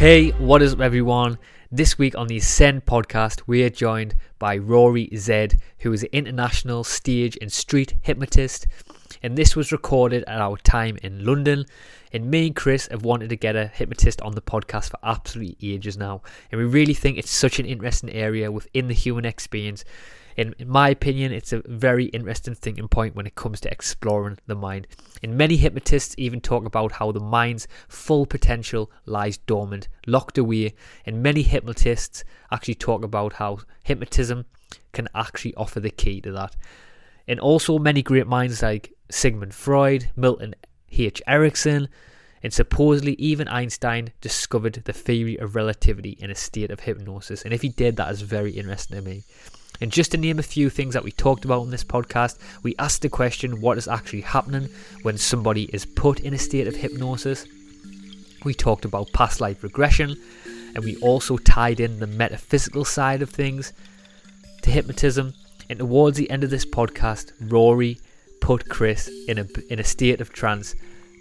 Hey, what is up, everyone? This week on the Ascend podcast, we are joined by Rory Zed, who is an international stage and street hypnotist. And this was recorded at our time in London. And me and Chris have wanted to get a hypnotist on the podcast for absolutely ages now. And we really think it's such an interesting area within the human experience in, in my opinion, it's a very interesting thinking point when it comes to exploring the mind. And many hypnotists even talk about how the mind's full potential lies dormant, locked away. And many hypnotists actually talk about how hypnotism can actually offer the key to that. And also, many great minds like Sigmund Freud, Milton H. Erickson, and supposedly even Einstein discovered the theory of relativity in a state of hypnosis. And if he did, that is very interesting to me. And just to name a few things that we talked about in this podcast, we asked the question what is actually happening when somebody is put in a state of hypnosis. We talked about past life regression, and we also tied in the metaphysical side of things to hypnotism. And towards the end of this podcast, Rory put Chris in a in a state of trance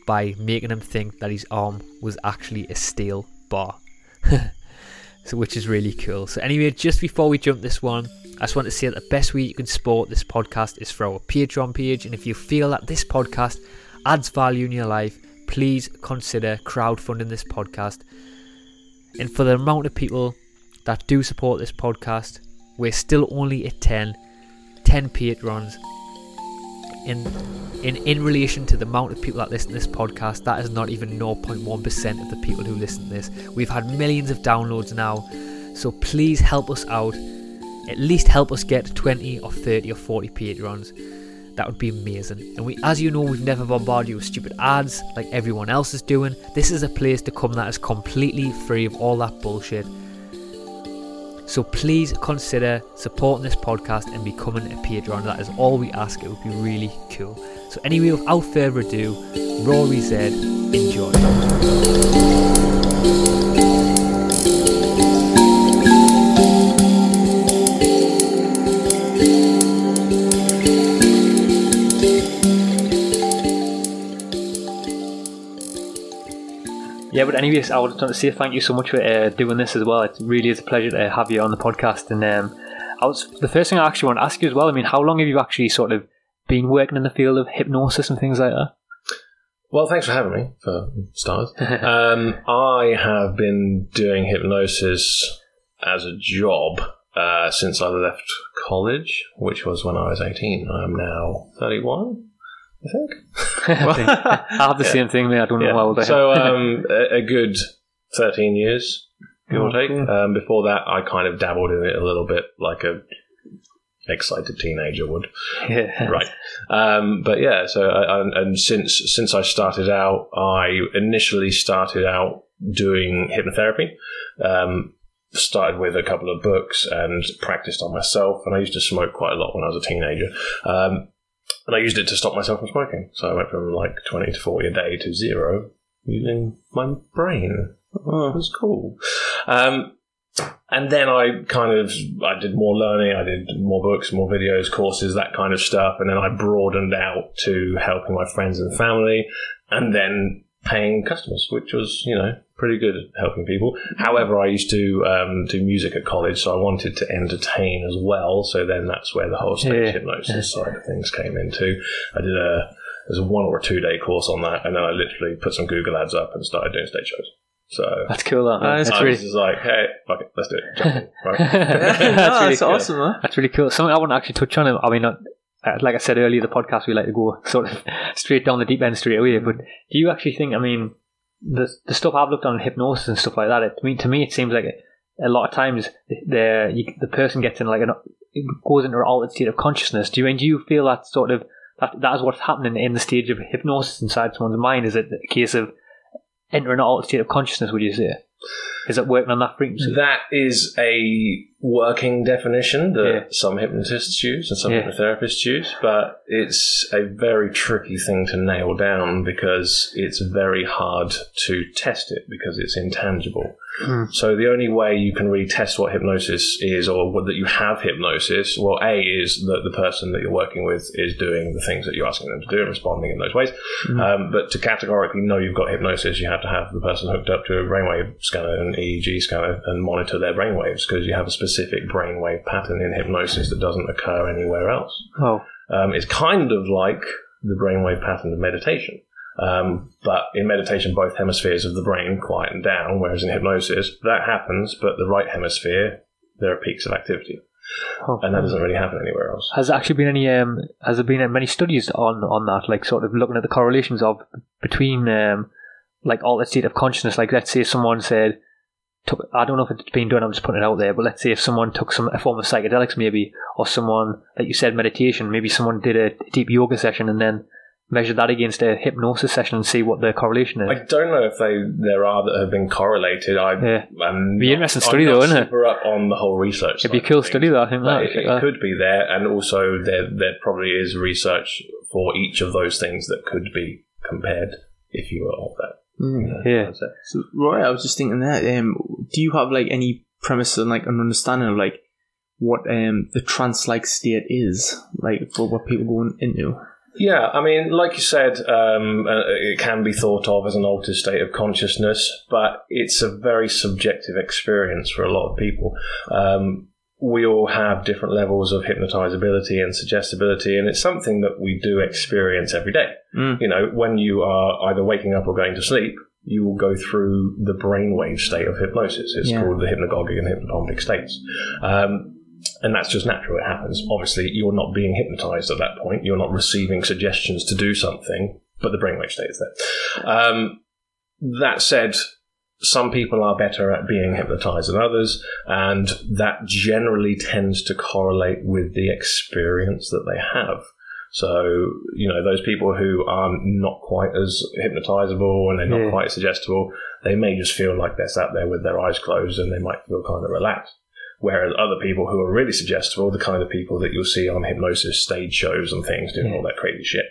by making him think that his arm was actually a steel bar. so which is really cool. So anyway, just before we jump this one, I just want to say that the best way you can support this podcast is through our Patreon page. And if you feel that this podcast adds value in your life, please consider crowdfunding this podcast. And for the amount of people that do support this podcast, we're still only at 10, 10 patrons. In, in, in relation to the amount of people that listen to this podcast, that is not even 0.1% of the people who listen to this. We've had millions of downloads now, so please help us out at least help us get 20 or 30 or 40 patrons that would be amazing. And we as you know we've never bombarded you with stupid ads like everyone else is doing. This is a place to come that is completely free of all that bullshit. So please consider supporting this podcast and becoming a patron that is all we ask. It would be really cool. So anyway without further ado rory Zed enjoy Yeah, but anyways, I would want to say thank you so much for uh, doing this as well. It really is a pleasure to have you on the podcast. And um, I was the first thing I actually want to ask you as well. I mean, how long have you actually sort of been working in the field of hypnosis and things like that? Well, thanks for having me, for starters. um, I have been doing hypnosis as a job uh, since I left college, which was when I was 18. I am now 31. I think. I have the same thing, mate. I don't know how old I am. So um, a, good thirteen years, give or take. Um, before that, I kind of dabbled in it a little bit, like a excited teenager would. yeah. Right. Um, but yeah, so I, I, and since since I started out, I initially started out doing hypnotherapy. Um, started with a couple of books and practiced on myself. And I used to smoke quite a lot when I was a teenager. Um, and I used it to stop myself from smoking. So I went from like 20 to 40 a day to zero using my brain. Oh, it was cool. Um, and then I kind of I did more learning. I did more books, more videos, courses, that kind of stuff. And then I broadened out to helping my friends and family, and then paying customers, which was you know pretty good at helping people. However, I used to um, do music at college, so I wanted to entertain as well. So then that's where the whole stage Yeah. hypnosis side of things came into. I did a there's a one or a two day course on that, and then I literally put some Google ads up and started doing stage shows. So That's cool. That, man. That's I really was just like, hey, fuck it, let's do it. Jump in, right? That's no, really that's cool. awesome, man. That's really cool. Something I want to actually touch on. I mean, not, uh, like I said earlier, the podcast we like to go sort of straight down the deep end straight away. But do you actually think? I mean, the the stuff I've looked on hypnosis and stuff like that. It, to me, to me, it seems like a, a lot of times the you, the person gets in like an it goes into an altered state of consciousness. Do you and do you feel that sort of that that is what's happening in the stage of hypnosis inside someone's mind? Is it a case of entering an altered state of consciousness? Would you say? Is it working on that frequency? That is a working definition that Yeah. some hypnotists use and some Yeah. hypnotherapists use, but it's a very tricky thing to nail down because it's very hard to test it because it's intangible. Hmm. So the only way you can really test what hypnosis is or what, that you have hypnosis, well, A is that the person that you're working with is doing the things that you're asking them to do and responding in those ways. Um, but to categorically know you've got hypnosis, you have to have the person hooked up to a brainwave scanner and EEG scanner and monitor their brainwaves because you have a specific brainwave pattern in hypnosis that doesn't occur anywhere else. Oh, Um, it's kind of like the brainwave pattern of meditation. Um, but in meditation, both hemispheres of the brain quieten down, whereas in hypnosis, that happens, but the right hemisphere, there are peaks of activity. oh. And that doesn't really happen anywhere else. Has there actually been any? Um, has there been many studies on on that? Like sort of looking at the correlations of between um, like altered state of consciousness. Like let's say someone said, took, I don't know if it's been done. I'm just putting it out there. But let's say if someone took some a form of psychedelics, maybe, or someone like you said meditation. Maybe someone did a deep yoga session and then measure that against a hypnosis session and see what the correlation is. I don't know if they there are that have been correlated. I, Yeah. I'm Be interesting I'm study though, isn't it? up on the whole research. It'd be a cool study though. I think that. it, uh, could be there, and also there there probably is research for each of those things that could be compared if you were of that. Mm. Yeah. That's. So, Roy, I was just thinking that. Um, do you have like any premise and like an understanding of like what um the trance-like state is, like for what people going into? Yeah, I mean, like you said, um, uh, it can be thought of as an altered state of consciousness, but it's a very subjective experience for a lot of people. Um, we all have different levels of hypnotizability and suggestibility, and it's something that we do experience every day. Mm. You know, when you are either waking up or going to sleep, you will go through the brainwave state of hypnosis. It's Yeah. called the hypnagogic and hypnopompic states. Um, and that's just natural. It happens. Obviously, you're not being hypnotized at that point. You're not receiving suggestions to do something, but the brainwave state is there. Um, that said, some people are better at being hypnotized than others, and that generally tends to correlate with the experience that they have. So, you know, those people who are not quite as hypnotizable and they're not Yeah. quite suggestible, they may just feel like they're sat there with their eyes closed and they might feel kind of relaxed. Whereas other people who are really suggestible, the kind of people that you'll see on hypnosis stage shows and things doing all that crazy shit,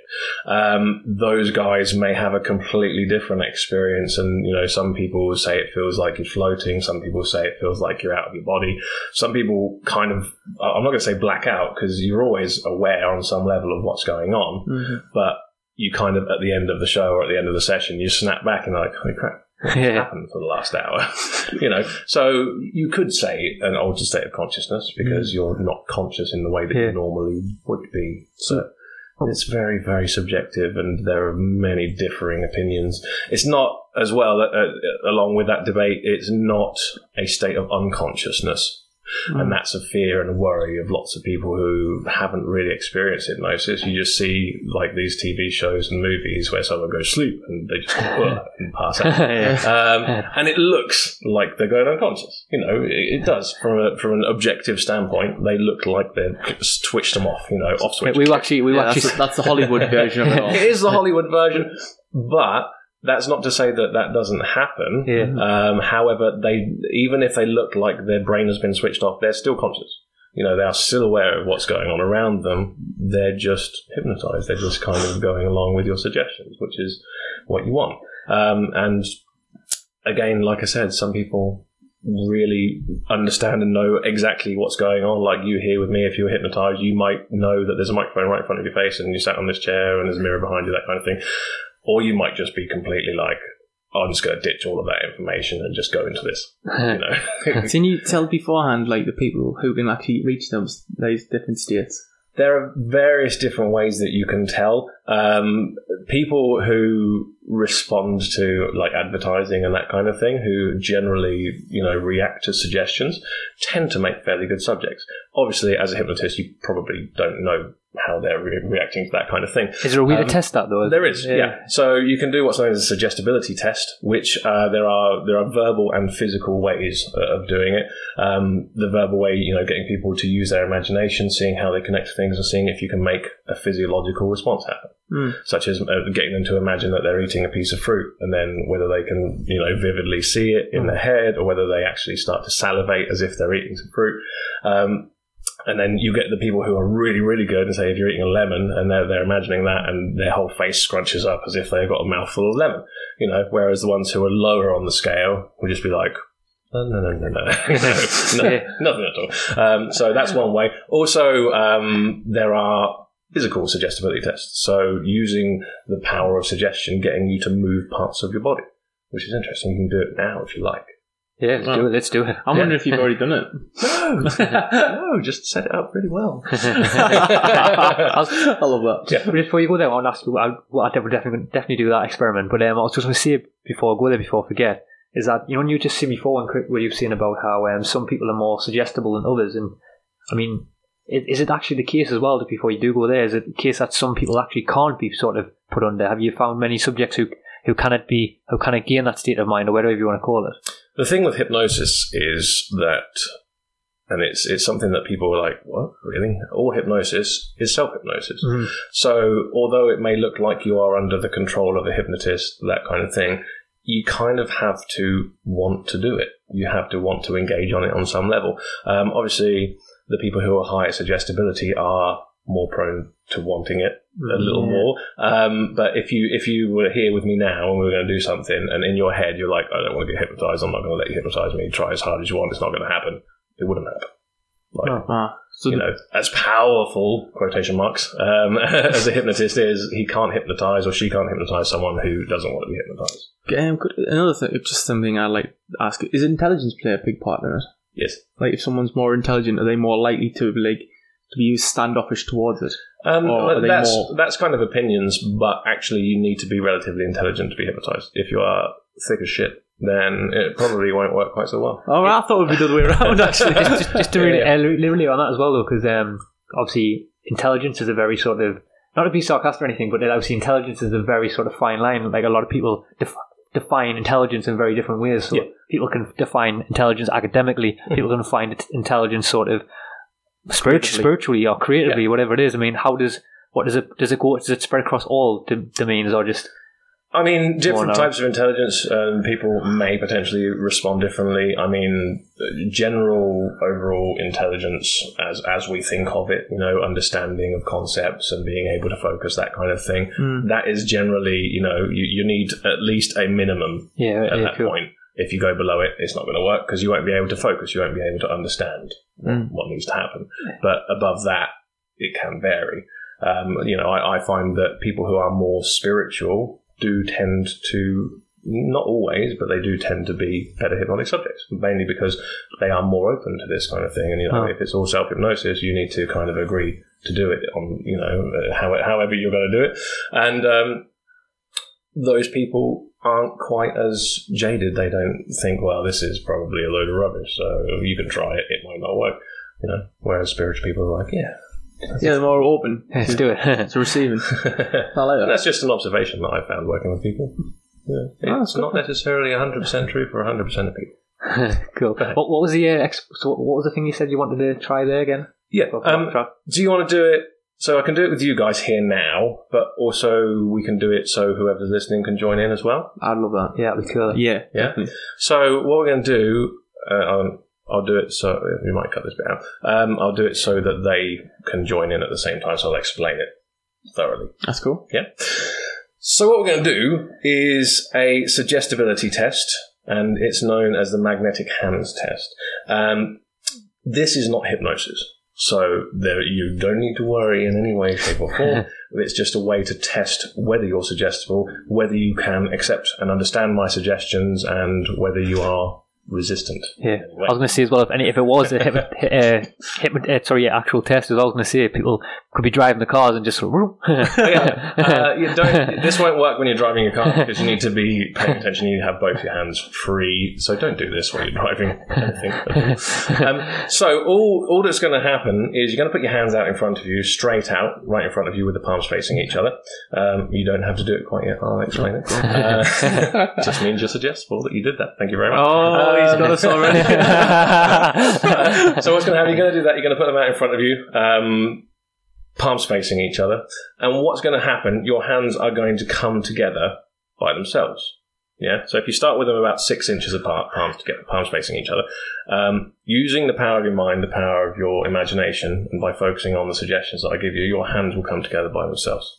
um, those guys may have a completely different experience. And, you know, some people say it feels like you're floating. Some people say it feels like you're out of your body. Some people kind of, I'm not going to say black out because you're always aware on some level of what's going on, Mhm. but you kind of, at the end of the show or at the end of the session, you snap back and like, holy crap, yeah. happened for the last hour. you know, so you could say an altered state of consciousness because you're not conscious in the way that Yeah. you normally would be. So it's very, very subjective, and there are many differing opinions. It's not as well. Uh, along with that debate, it's not a state of unconsciousness. And that's a fear and a worry of lots of people who haven't really experienced hypnosis. You just see like these TV shows and movies where someone goes to sleep and they just and pass out. yeah. Um, and it looks like they're going unconscious. You know, it, it does from a, from an objective standpoint. They look like they've switched them off. You know, off switch. We actually, we Yeah, actually, that's, that's the Hollywood version of it all. it is the Hollywood version, but that's not to say that that doesn't happen. yeah. Um, however, they even if they look like their brain has been switched off, they're still conscious. You know, they are still aware of what's going on around them. They're just hypnotized. They're just kind of going along with your suggestions, which is what you want. Um, and again, like I said, some people really understand and know exactly what's going on. Like you here with me, if you were hypnotized, you might know that there's a microphone right in front of your face and you sat on this chair and there's a mirror behind you, that kind of thing. Or you might just be completely like, oh, I'm just going to ditch all of that information and just go into this. You know, Can you tell beforehand, like the people who can actually reach those those different states? there are various different ways that you can tell. Um, people who respond to like advertising and that kind of thing, who generally you know react to suggestions, tend to make fairly good subjects. Obviously, as a hypnotist, you probably don't know how they're re- reacting to that kind of thing. Is there a way Um, to test that though? There is, yeah. So you can do what's known as a suggestibility test, which uh, there are there are verbal and physical ways uh, of doing it. Um, the verbal way, you know, getting people to use their imagination, seeing how they connect to things, and seeing if you can make a physiological response happen, Mm. such as uh, getting them to imagine that they're eating a piece of fruit, and then whether they can, you know, vividly see it in their head, or whether they actually start to salivate as if they're eating some fruit. Um, and then you get the people who are really, really good and say if you're eating a lemon and they're, they're imagining that and their whole face scrunches up as if they've got a mouthful of lemon, you know, whereas the ones who are lower on the scale will just be like, no, no, no, no, no. no nothing at all. Um, so that's one way. Also, um, there are physical suggestibility tests. So using the power of suggestion, getting you to move parts of your body, which is interesting. You can do it now if you like. Yeah, let's do it. Let's do it. I'm wondering if you've already done it. No, no, just set it up really well. I was- I love that. Yeah. Before you go there, I want to ask you. I, well, I definitely definitely do that experiment. But um, I was just going to say before I go there, before I forget, is that you know when you just see before when where you've seen about how um, some people are more suggestible than others, and I mean, is, is it actually the case as well? That before you do go there, is it the case that some people actually can't be sort of put under? Have you found many subjects who who cannot be who cannot gain that state of mind, or whatever you want to call it? The thing with hypnosis is that, and it's it's something that people are like, what really? All hypnosis is self hypnosis. So although it may look like you are under the control of a hypnotist, that kind of thing, you kind of have to want to do it. You have to want to engage on it on some level. Um, obviously, the people who are higher suggestibility are more prone to wanting it a little Yeah. more. Um, but if you if you were here with me now and we were going to do something, and in your head you're like, I don't want to get hypnotized. I'm not going to let you hypnotize me. Try as hard as you want. It's not going to happen. It wouldn't happen. Like, Ah, so you know, as powerful quotation marks um, as a hypnotist is, he can't hypnotize or she can't hypnotize someone who doesn't want to be hypnotized. um, could, another thing, just something I'd like ask: Is intelligence play a big part in it? Yes. Like, if someone's more intelligent, are they more likely to like to be used standoffish towards it? Um, Or well, are they that's more- that's kind of opinions, but actually, you need to be relatively intelligent to be hypnotized. If you are thick as shit, then it probably won't work quite so well. Oh, I thought it would be the other way around. Actually, just, just, just to really, Yeah, uh, literally on that as well, though, because um, obviously intelligence is a very sort of not to be sarcastic or anything, but obviously intelligence is a very sort of fine line. Like a lot of people def- define intelligence in very different ways. So Yeah. people can define intelligence academically. People can find intelligence sort of spirit- Creatively. spiritually or creatively, whatever it is. I mean, how does what does it does it go? Does it spread across all d- domains or just I mean, different types of intelligence, um, people may potentially respond differently. I mean, general overall intelligence, as as we think of it, you know, understanding of concepts and being able to focus, that kind of thing. Hmm. That is generally, you know, you, you need at least a minimum yeah, at yeah that cool. point. If you go below it, it's not going to work because you won't be able to focus. You won't be able to understand what, Mm. what needs to happen. But above that, it can vary. Um, you know, I, I find that people who are more spiritual do tend to, not always, but they do tend to be better hypnotic subjects, mainly because they are more open to this kind of thing. And, you know, Oh. if it's all self hypnosis, you need to kind of agree to do it on, you know, uh, how, however you're going to do it. And, um, those people aren't quite as jaded. They don't think, well, this is probably a load of rubbish, so you can try it, it might not work. You know, whereas spiritual people are like, yeah. yeah, they're more open Let's do it. to receiving. I like that. that's just an observation that I found working with people. Yeah. Oh, It's not necessarily 100% true for 100% of people. cool. What, what was the uh, ex- so what was the thing you said you wanted to try there again? Yeah. Um, do you want to do it? So I can do it with you guys here now, but also we can do it so whoever's listening can join in as well. I'd love that. yeah, that'd be cool. Yeah, Yeah. definitely. So what we're going to do, uh, um, I'll do it so we might cut this bit out. Um, I'll do it so that they can join in at the same time. So I'll explain it thoroughly. That's cool. Yeah. So what we're going to do is a suggestibility test, and it's known as the magnetic hands test. Um, this is not hypnosis. So there, you don't need to worry in any way, shape, or form. it's just a way to test whether you're suggestible, whether you can accept and understand my suggestions, and whether you are resistant. Yeah, in any way. I was going to say as well. If any, if it was a hypno, uh, hypno, uh, sorry, yeah, actual test, as I was going to say, people could be driving the cars and just sort of, yeah, uh, you don't. This won't work when you're driving a car because you need to be paying attention. You need to have both your hands free. So don't do this while you're driving um, so all all that's going to happen is you're going to put your hands out in front of you, straight out, right in front of you, with the palms facing each other. Um, you don't have to do it quite yet. I'll explain it. Uh, just means you're suggestible that you did that. Thank you very much. Oh, he's got us already. so what's going to happen? You're going to do that. You're going to put them out in front of you, um, palms facing each other. And what's going to happen? Your hands are going to come together by themselves. Yeah. So if you start with them about six inches apart, palms together, palms facing each other, um, using the power of your mind, the power of your imagination, and by focusing on the suggestions that I give you, your hands will come together by themselves.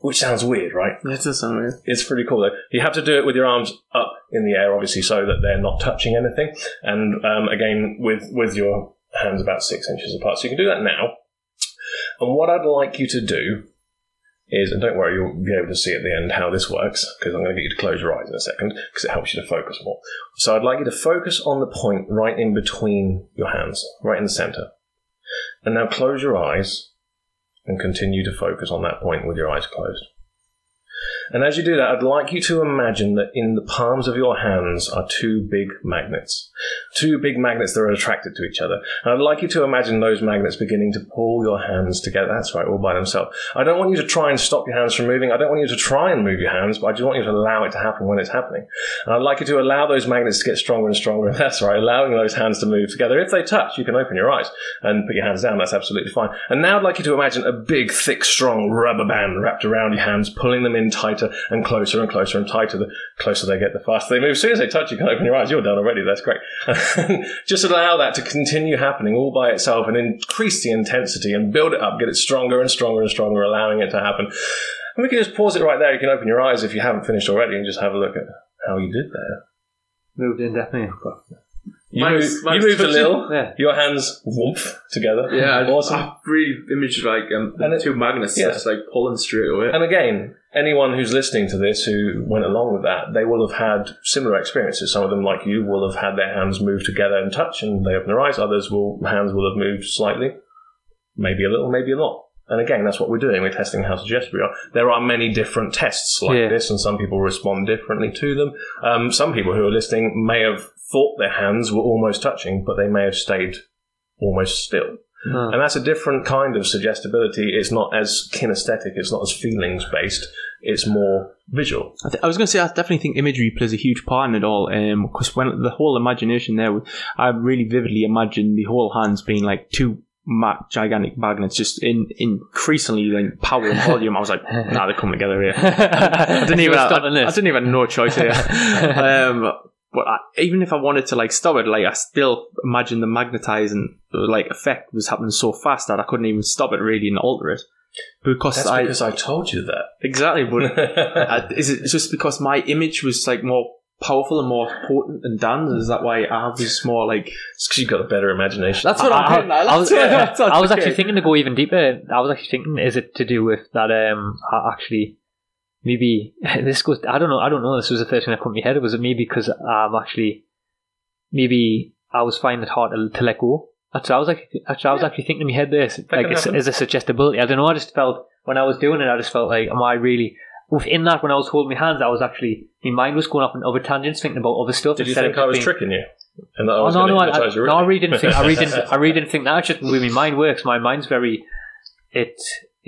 Which sounds weird, right? That does sound weird. It's pretty cool though. You have to do it with your arms up in the air, obviously, so that they're not touching anything. And um, again, with with your hands about six inches apart. So you can do that now. And what I'd like you to do is, and don't worry, you'll be able to see at the end how this works because I'm going to get you to close your eyes in a second because it helps you to focus more. So I'd like you to focus on the point right in between your hands, right in the center. And now close your eyes and continue to focus on that point with your eyes closed. And as you do that, I'd like you to imagine that in the palms of your hands are two big magnets. Two big magnets that are attracted to each other. And I'd like you to imagine those magnets beginning to pull your hands together. That's right, all by themselves. I don't want you to try and stop your hands from moving. I don't want you to try and move your hands, but I just want you to allow it to happen when it's happening. And I'd like you to allow those magnets to get stronger and stronger. That's right, allowing those hands to move together. If they touch, you can open your eyes and put your hands down. That's absolutely fine. And now I'd like you to imagine a big, thick, strong rubber band wrapped around your hands, pulling them in tighter and closer and closer and tighter. The closer they get, the faster they move. As soon as they touch, you can open your eyes. You're done already. That's great. Just allow that to continue happening all by itself and increase the intensity and build it up, get it stronger and stronger and stronger, allowing it to happen. And we can just pause it right there. You can open your eyes if you haven't finished already and just have a look at how you did there. moved in definitely. You, Mine's- moved, mine's you moved a little. Yeah. Your hands whoomp together. Yeah, I, awesome. I really imaged like um, And it- two magnets yeah. just like pulling straight away. And again, anyone who's listening to this who went along with that, they will have had similar experiences. Some of them, like you, will have had their hands move together and touch, and they open their eyes. Others will hands will have moved slightly, maybe a little, maybe a lot. And again, that's what we're doing. We're testing how suggestive we are. There are many different tests like Yeah. this, and some people respond differently to them. Um, some people who are listening may have thought their hands were almost touching, but they may have stayed almost still. And that's a different kind of suggestibility. It's not as kinesthetic, it's not as feelings based, it's more visual. I, th- I was going to say, I definitely think imagery plays a huge part in it all. Because when the whole imagination there, I really vividly imagine the whole hands being like two ma- gigantic magnets, just in increasingly like power and volume. I was like, nah, they're coming together here. I didn't even. I, I didn't even have no choice here. um, but I, even if I wanted to like stop it, like I still imagine the magnetizing like effect was happening so fast that I couldn't even stop it really and alter it. Because That's I because I told you that. exactly, but uh, is it just because my image was like more powerful and more potent than Dan's? Is that why I was more like? It's because you've got a better imagination. That's what I, I'm getting at. I was, That's I was that's actually thinking to go even deeper. I was actually thinking, is it to do with that? Um, I actually, maybe this goes. I don't know. I don't know. This was the first thing that to my head. Was it maybe because I'm um, actually, maybe I was finding it hard to, to let go. That's what I was like. Actually, I was actually thinking in my head this, like, happen. is a suggestibility. I don't know. I just felt when I was doing it, I just felt like, am I really? Within that, when I was holding my hands, I was actually my mind was going off on other tangents, thinking about other stuff. Did you think I was being- tricking you? And that I Oh no, no, I, I, no, I really? really didn't think. I really didn't. I really didn't think that. It's just the way my mind works. My mind's very. It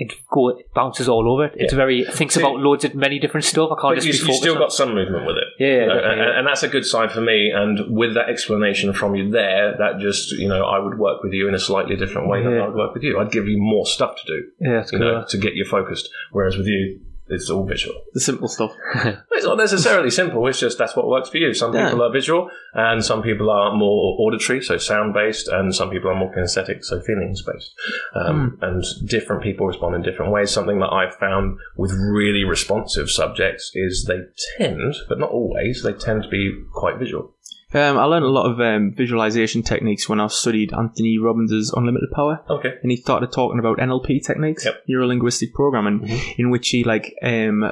it go it bounces all over. It. It's Yeah. very it thinks about loads of many different stuff. I can't just you, you still got some movement with it. Yeah, yeah, You know, and, yeah. and that's a good sign for me. And with that explanation from you there, that just, you know, I would work with you in a slightly different way than I would work with you. I'd give you more stuff to do, Yeah, it's you cool. know, to get you focused. Whereas with you, it's all visual. the simple stuff. It's not necessarily simple. It's just that's what works for you. Some Yeah. people are visual, and some people are more auditory, so sound based, and some people are more kinesthetic, so feelings based. Um, And different people respond in different ways. Something that I've found with really responsive subjects is they tend, but not always, they tend to be quite visual. Um, I learned a lot of um, visualization techniques when I studied Anthony Robbins' Unlimited Power. Okay. and he started talking about NLP techniques, Yep. neuro linguistic programming, Mhm. in which he like um,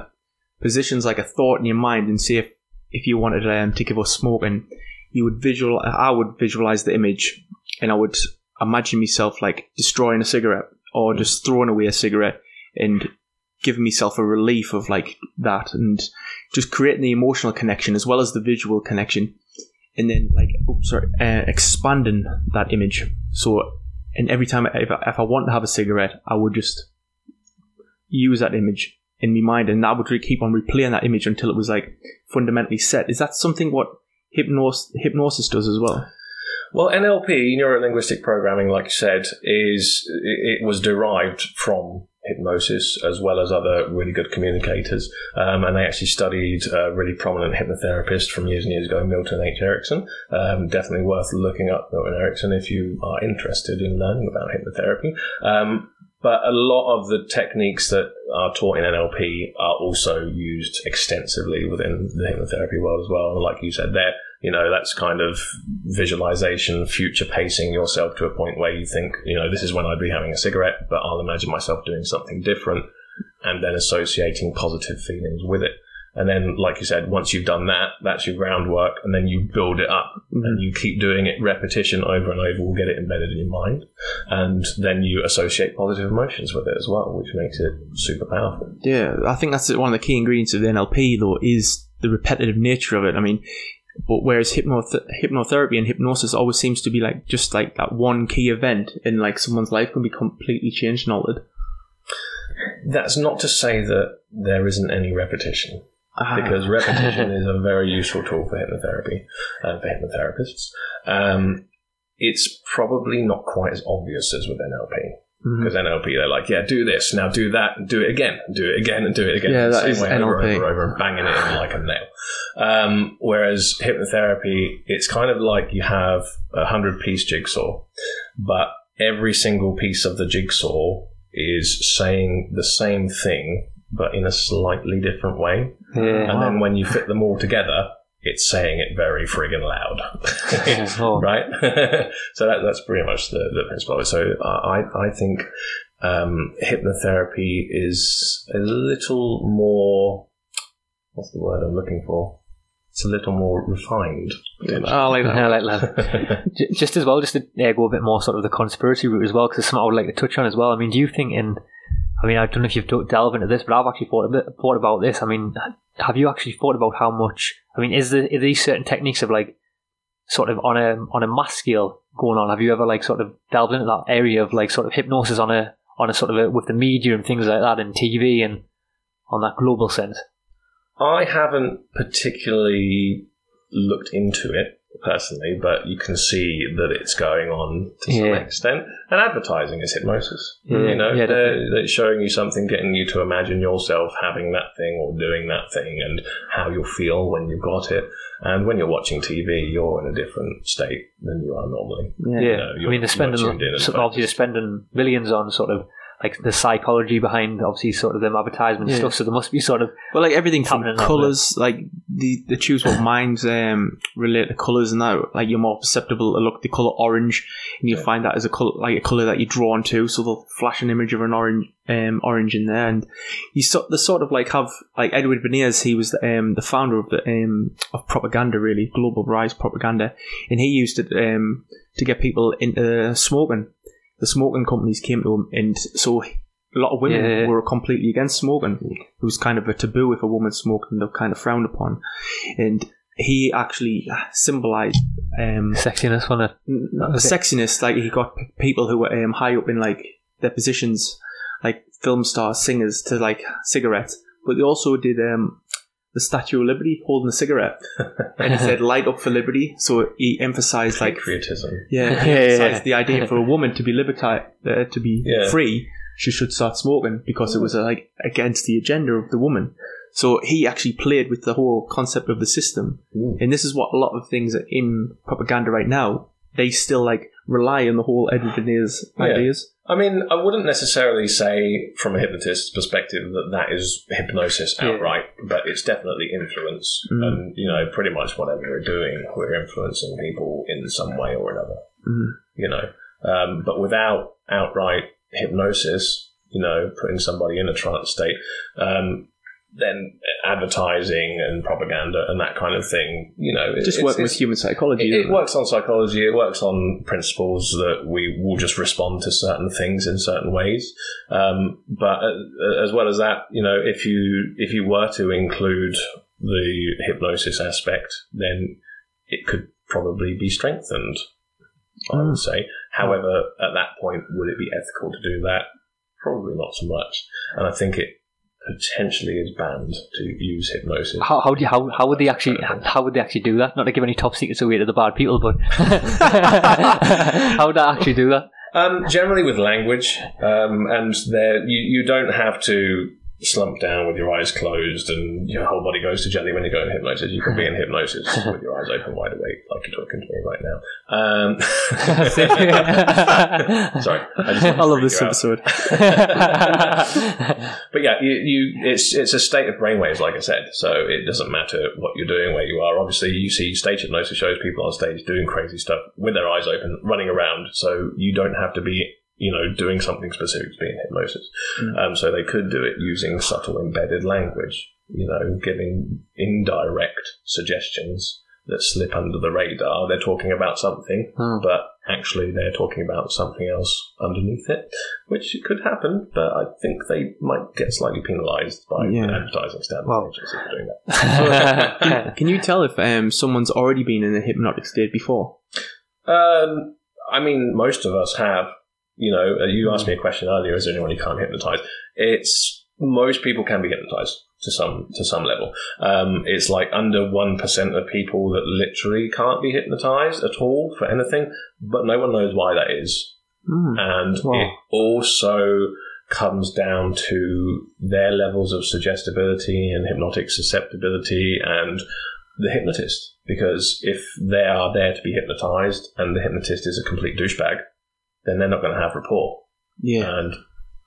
positions like a thought in your mind and see if if you wanted um, to give us smoking, you would visual. I would visualize the image, and I would imagine myself like destroying a cigarette or just throwing away a cigarette and giving myself a relief of like that and just creating the emotional connection as well as the visual connection and then like oops, sorry uh, expanding that image. So and every time if I, if I want to have a cigarette i would just use that image in my mind and i would re- keep on replaying that image until it was like fundamentally set. Is that something what hypnosis hypnosis does as well? Well, NLP, neuro linguistic programming, like you said, is it was derived from hypnosis as well as other really good communicators. Um, and they actually studied a really prominent hypnotherapist from years and years ago, Milton H. Erickson. Um, definitely worth looking up Milton Erickson if you are interested in learning about hypnotherapy. Um, but a lot of the techniques that are taught in NLP are also used extensively within the hypnotherapy world as well. And like you said there, you know, that's kind of visualization, future pacing yourself to a point where you think, you know, this is when I'd be having a cigarette, but I'll imagine myself doing something different and then associating positive feelings with it. And then, like you said, once you've done that, that's your groundwork, and then you build it up and mm-hmm. you keep doing it. Repetition over and over will get it embedded in your mind, and then you associate positive emotions with it as well, which makes it super powerful. Yeah, I think that's one of the key ingredients of the NLP, though, is the repetitive nature of it. I mean, but whereas hypnoth- hypnotherapy and hypnosis always seems to be like just like that one key event in like someone's life can be completely changed and altered. That's not to say that there isn't any repetition. because repetition is a very useful tool for hypnotherapy and for hypnotherapists. Um, it's probably not quite as obvious as with NLP. Mhm. Because NLP, they're like, yeah, do this, now do that, and do it again, and do it again, and do it again. Yeah, the that same is way NLP. and over, over, and banging it in like a nail. Um, whereas hypnotherapy, it's kind of like you have a hundred piece jigsaw, but every single piece of the jigsaw is saying the same thing, but in a slightly different way. Yeah. And then when you fit them all together, it's saying it very friggin' loud. Right? so that, that's pretty much the, the principle of it. So I, I think um, hypnotherapy is a little more, what's the word I'm looking for? It's a little more refined. Oh, like that. Yeah, like that. Just as well, just to uh, go a bit more sort of the conspiracy route as well, because it's something I would like to touch on as well. I mean, do you think in, I mean, I don't know if you've delved into this, but I've actually thought a bit thought about this. I mean, have you actually thought about how much? I mean, is there are these certain techniques of like, sort of on a on a mass scale going on? Have you ever like sort of delved into that area of like sort of hypnosis on a on a sort of a, with the media and things like that and TV and on that global sense? I haven't particularly looked into it personally, but you can see that it's going on to some Yeah. extent. And advertising is hypnosis. Yeah, you know, yeah, they're, they're showing you something, getting you to imagine yourself having that thing or doing that thing, and how you'll feel when you've got it. And when you're watching TV, you're in a different state than you are normally. Yeah. Yeah, know, I mean, they're spending you're in so obviously they're spending millions on sort of like the psychology behind obviously sort of them advertisement Yeah. stuff. So there must be sort of Well, like everything from colours, like the they choose what minds um, relate to colours and that. Like you're more perceptible to look the colour orange, and you Yeah. find that as a colour, like a colour that you're drawn to. So they'll flash an image of an orange, um, orange in there, and you sort the sort of like have like Edward Bernays. He was the, um, the founder of the um, of propaganda, really global rise propaganda, and he used it um, to get people into smoking. The smoking companies came to him, and so a lot of women Yeah. were completely against smoking. It was kind of a taboo if a woman smoked, and they're kind of frowned upon. And he actually symbolized um, sexiness on it. sexiness. Like he got people who were um, high up in like their positions, like film stars, singers, to like cigarettes. But they also did um, the Statue of Liberty holding a cigarette, and he said "Light up for liberty." So he emphasized like Patriotism. yeah, Yeah, he yeah, emphasized yeah. the idea for a woman to be liberti- uh, to be Yeah. free, she should start smoking because it was uh, like against the agenda of the woman. So he actually played with the whole concept of the system, Mm. and this is what a lot of things are in propaganda right now. They still like rely on the whole Edward Yeah. ideas. I mean, I wouldn't necessarily say from a hypnotist's perspective that that is hypnosis Yeah. outright, but it's definitely influence. Mm. And, you know, pretty much whatever we're doing, we're influencing people in some way or another, Mm. you know. Um, but without outright hypnosis, you know, putting somebody in a trance state, um, then advertising and propaganda and that kind of thing, you know, it- Just working with human psychology. it, it works on psychology. It works on principles that we will just respond to certain things in certain ways. Um, but uh, as well as that, you know, if you if you were to include the hypnosis aspect, then it could probably be strengthened. I would say. However, at that point, would it be ethical to do that? Probably not so much. And I think it potentially is banned to use hypnosis. How, how do you, how how would they actually how would they actually do that? Not to give any top secrets away to the bad people, but how would they actually do that? Um, generally with language, um, and there you, you don't have to slump down with your eyes closed and your whole body goes to jelly when you go in hypnosis. You can be in hypnosis with your eyes open wide awake, like you're talking to me right now. Um, sorry, I, I love this episode. But yeah, you, you it's it's a state of brainwaves, like I said. So it doesn't matter what you're doing, where you are. Obviously, you see stage hypnosis shows people on stage doing crazy stuff with their eyes open, running around. So you don't have to be, you know, doing something specific to be in hypnosis. Um, so they could do it using subtle embedded language, you know, giving indirect suggestions that slip under the radar. They're talking about something, Hmm. but actually they're talking about something else underneath it, which could happen, but I think they might get slightly penalised by Yeah. advertising standards Well- agencies for doing that. Can you tell if um, someone's already been in a hypnotic state before? Um, I mean, most of us have. You know, uh, you asked me a question earlier: Is there anyone you can't hypnotize? It's most people can be hypnotized to some to some level. Um, it's like under one percent of people that literally can't be hypnotized at all for anything, but no one knows why that is. Hmm. and Wow. it also comes down to their levels of suggestibility and hypnotic susceptibility and the hypnotist because if they are there to be hypnotized and the hypnotist is a complete douchebag then they're not going to have rapport Yeah. and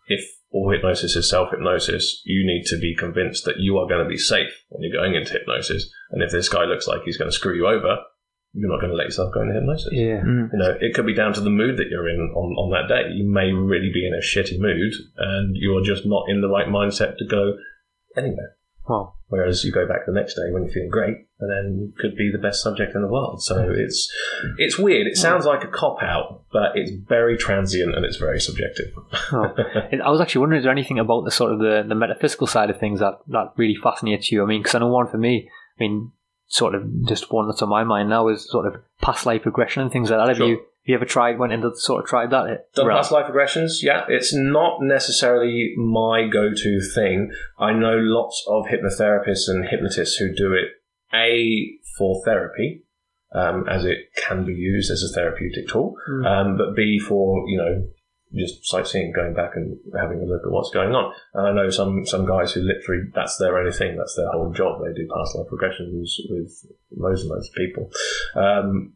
if all hypnosis is self hypnosis, you need to be convinced that you are going to be safe when you're going into hypnosis. And if this guy looks like he's going to screw you over, you're not going to let yourself go into hypnosis. yeah. Mm. You know, it could be down to the mood that you're in on, on that day. You may really be in a shitty mood and you're just not in the right mindset to go anywhere. Wow. Whereas you go back the next day when you're feeling great, and then you could be the best subject in the world. So hmm. it's it's weird. It hmm. sounds like a cop out, but it's very transient and it's very subjective. Oh. I was actually wondering, is there anything about the sort of the, the metaphysical side of things that, that really fascinates you? I mean, because I know one for me, I mean, sort of just one that's on my mind now is sort of past life regression and things like that. Have Sure. you you ever tried, went into sort of tried that? Done Right. past life regressions, yeah. It's not necessarily my go-to thing. I know lots of hypnotherapists and hypnotists who do it a for therapy, um, as it can be used as a therapeutic tool, Mm. um, but b for you know just sightseeing, going back and having a look at what's going on. And I know some some guys who literally that's their only thing, that's their whole job. They do past life regressions with loads and loads of people. Um,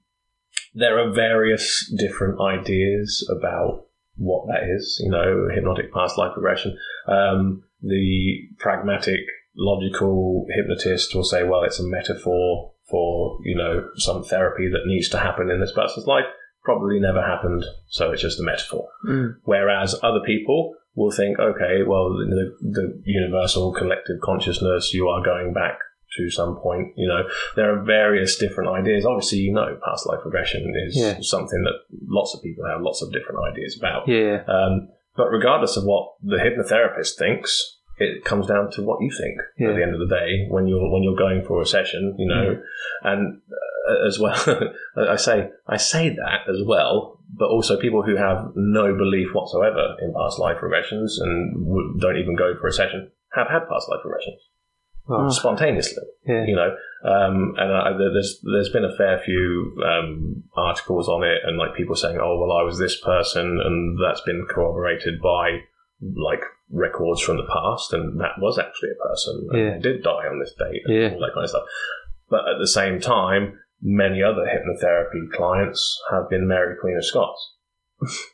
there are various different ideas about what that is, you know, hypnotic past life regression. Um, the pragmatic, logical hypnotist will say, well, it's a metaphor for, you know, some therapy that needs to happen in this person's life. Probably never happened, so it's just a metaphor. Mm. Whereas other people will think, okay, well, the, the universal collective consciousness, you are going back to some point. You know, there are various different ideas. Obviously, you know, past life regression is Yeah. something that lots of people have lots of different ideas about. Yeah. Um, but regardless of what the hypnotherapist thinks, it comes down to what you think Yeah. at the end of the day when you're when you're going for a session, you know, and uh, as well, I say I say that as well, but also people who have no belief whatsoever in past life regressions and don't even go for a session have had past life regressions Well, spontaneously yeah. you know um, and I, there's there's been a fair few um, articles on it and like people saying oh well I was this person and that's been corroborated by like records from the past and that was actually a person Yeah. did die on this date and Yeah. all that kind of stuff but at the same time many other hypnotherapy clients have been Mary Queen of Scots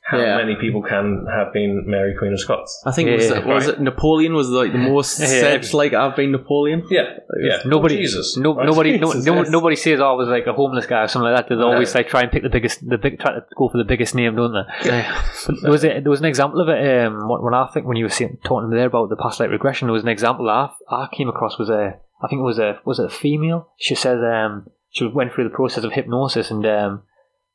how Yeah. many people can have been Mary Queen of Scots? I think Yeah, was, yeah, it, was right. it Napoleon was like the most Yeah. said like I've been Napoleon. Yeah, yeah. Nobody, Jesus. no, Right? nobody, no, Jesus, no, yes. nobody says oh, I was like a homeless guy or something like that. They always No. like try and pick the biggest, the big, try to go for the biggest name, don't they? Yeah. But there was a, there was an example of it um, when when I think when you were saying, talking there about the past life regression. There was an example I, I came across was a I think it was a was it a female. She says um, she went through the process of hypnosis and um,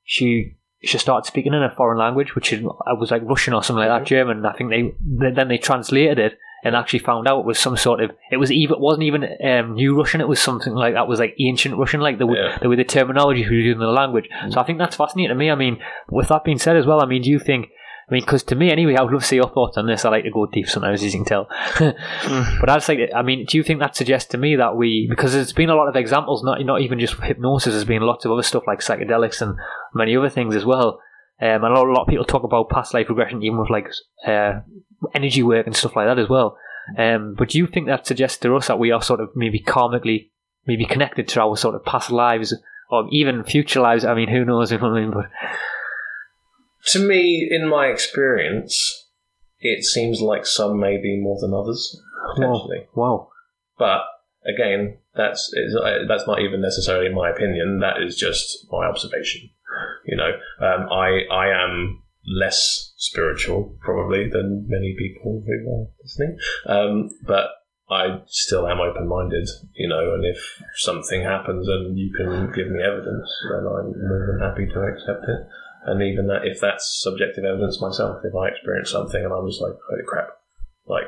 she she started speaking in a foreign language, which is, I was like Russian or something like that, German. I think they they- then they translated it and actually found out it was some sort of it was even it wasn't even um, new Russian. It was something like that was like ancient Russian, like the Yeah. the way the terminology was used in the language. So I think that's fascinating to me. I mean, with that being said as well, I mean, do you think? I mean, because to me, anyway, I would love to see your thoughts on this. I like to go deep sometimes, as you can tell. but I'd say, I mean, do you think that suggests to me that we, because there's been a lot of examples, not not even just hypnosis, there's been lots of other stuff like psychedelics and many other things as well. Um, and a lot, a lot of people talk about past life regression, even with like uh, energy work and stuff like that as well. Um, but do you think that suggests to us that we are sort of maybe karmically, maybe connected to our sort of past lives or even future lives? I mean, who knows? What I mean? But To me, in my experience, it seems like some may be more than others, potentially. wow. But again, that's uh, that's not even necessarily my opinion. That is just my observation. You know, um, I I am less spiritual probably than many people who are listening, um, but I still am open minded. You know, and if something happens and you can give me evidence, then I'm more than happy to accept it. And even that, if that's subjective evidence myself, if I experience something and I'm just like, holy crap, like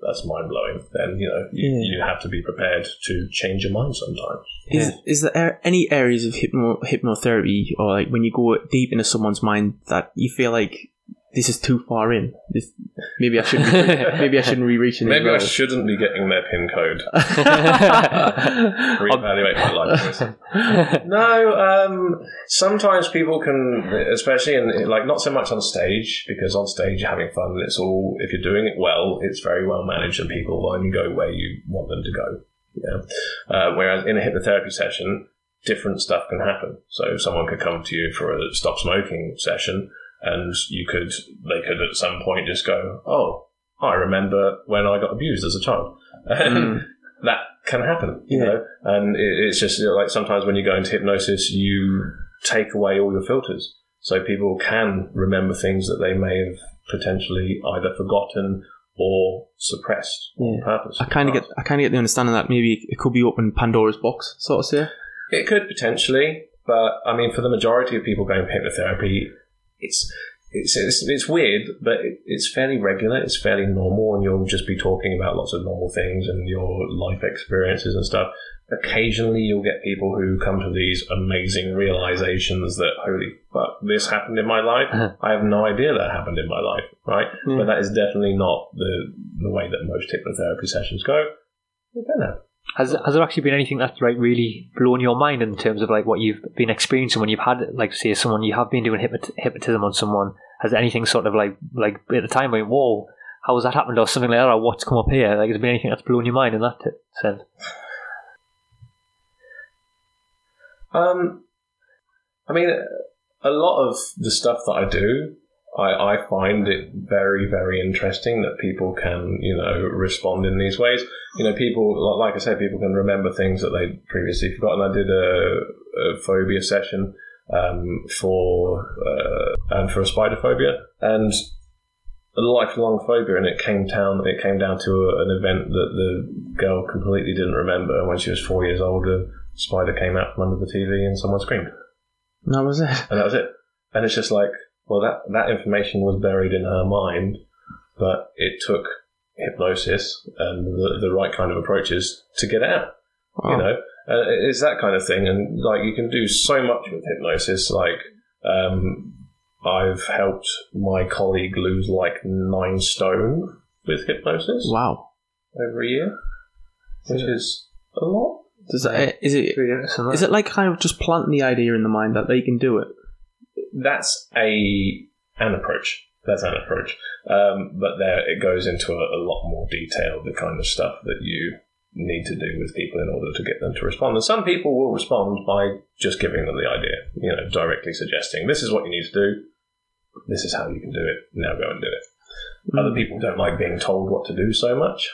that's mind blowing. Then you know you, Yeah. you have to be prepared to change your mind sometimes. Is is there any areas of hypno, hypnotherapy or like when you go deep into someone's mind that you feel like this is too far in? This, maybe I shouldn't. Be, maybe I shouldn't be reaching. Maybe I shouldn't be getting their pin code. Reevaluate my life. No, um, sometimes people can, especially in like not so much on stage because on stage you're having fun. and It's all if you're doing it well, it's very well managed, and people only go where you want them to go. Yeah. Uh, whereas in a hypnotherapy session, different stuff can happen. So someone could come to you for a stop smoking session, and you could they could at some point just go, "Oh, I remember when I got abused as a child." Mm. that can happen, you Yeah. know. And it, it's just you know, like sometimes when you go into hypnosis, you take away all your filters, so people can remember things that they may have potentially either forgotten or suppressed on Yeah. purpose. I kind of get. I kind of get the understanding that maybe it could be open Pandora's box, sort of say. It could potentially, but I mean, for the majority of people going for hypnotherapy, it's it's it's, it's weird, but it, it's fairly regular. It's fairly normal, and you'll just be talking about lots of normal things and your life experiences and stuff. Occasionally, you'll get people who come to these amazing realizations that holy fuck, this happened in my life. Uh-huh. I have no idea that happened in my life, right? Yeah. But that is definitely not the the way that most hypnotherapy sessions go. It can happen. Has has there actually been anything that's like really blown your mind in terms of like what you've been experiencing when you've had like say someone you have been doing hypnot- hypnotism on someone? Has anything sort of like like at the time went whoa how has that happened or something like that or what's come up here? Like has there been anything that's blown your mind in that t- sense? Um, I mean, a lot of the stuff that I do, I, I find it very, very interesting that people can, you know, respond in these ways. You know, people, like I said, people can remember things that they previously forgotten. I did a, a phobia session um, for uh, and for a spider phobia, and a lifelong phobia, and it came down. It came down to a, an event that the girl completely didn't remember. When she was four years old, a spider came out from under the TV, and someone screamed That was it. and that was it. And it's just like, well, that that information was buried in her mind, but it took hypnosis and the, the right kind of approaches to get out. Wow. You know, uh, it's that kind of thing, and like you can do so much with hypnosis. Like, um, I've helped my colleague lose like nine stone with hypnosis Wow. over a year, which is a lot. Does that, is it Really interesting, is it like kind of just planting the idea in the mind that they can do it? That's a an approach. That's an approach. Um, but there it goes into a, a lot more detail, the kind of stuff that you need to do with people in order to get them to respond. And some people will respond by just giving them the idea, you know, directly suggesting this is what you need to do. this is how you can do it. Now go and do it. Other people don't like being told what to do so much.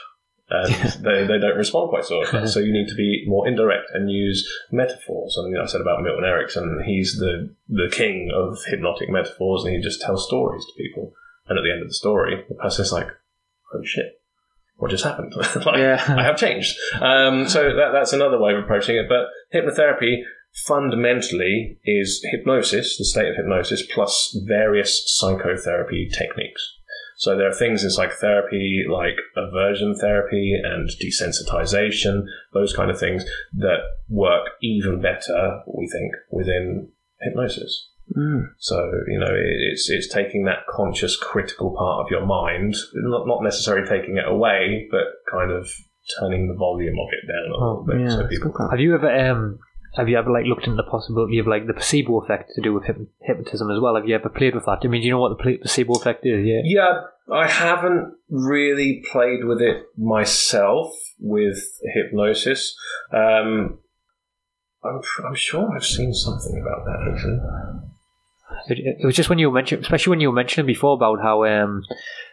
And they, they don't respond quite so well. So you need to be more indirect and use metaphors. And I said about Milton Erickson, he's the, the king of hypnotic metaphors and he just tells stories to people. And at the end of the story, the person's like, oh shit, what just happened? like, Yeah. I have changed. Um, so that, that's another way of approaching it. But hypnotherapy fundamentally is hypnosis, the state of hypnosis, plus various psychotherapy techniques. So there are things in psychotherapy like aversion therapy and desensitization, those kind of things that work even better, we think, within hypnosis. So you know, it's it's taking that conscious, critical part of your mind, not not necessarily taking it away, but kind of turning the volume of it down a little bit, yeah, so people good. Have you ever um have you ever like looked into the possibility of like the placebo effect to do with hyp- hypnotism as well? Have you ever played with that? I mean, do you know what the pla- placebo effect is? Yeah. Yeah, I haven't really played with it myself with hypnosis. Um, I'm, I'm sure I've seen something about that. It, it was just when you mentioned, especially when you were mentioning before about how um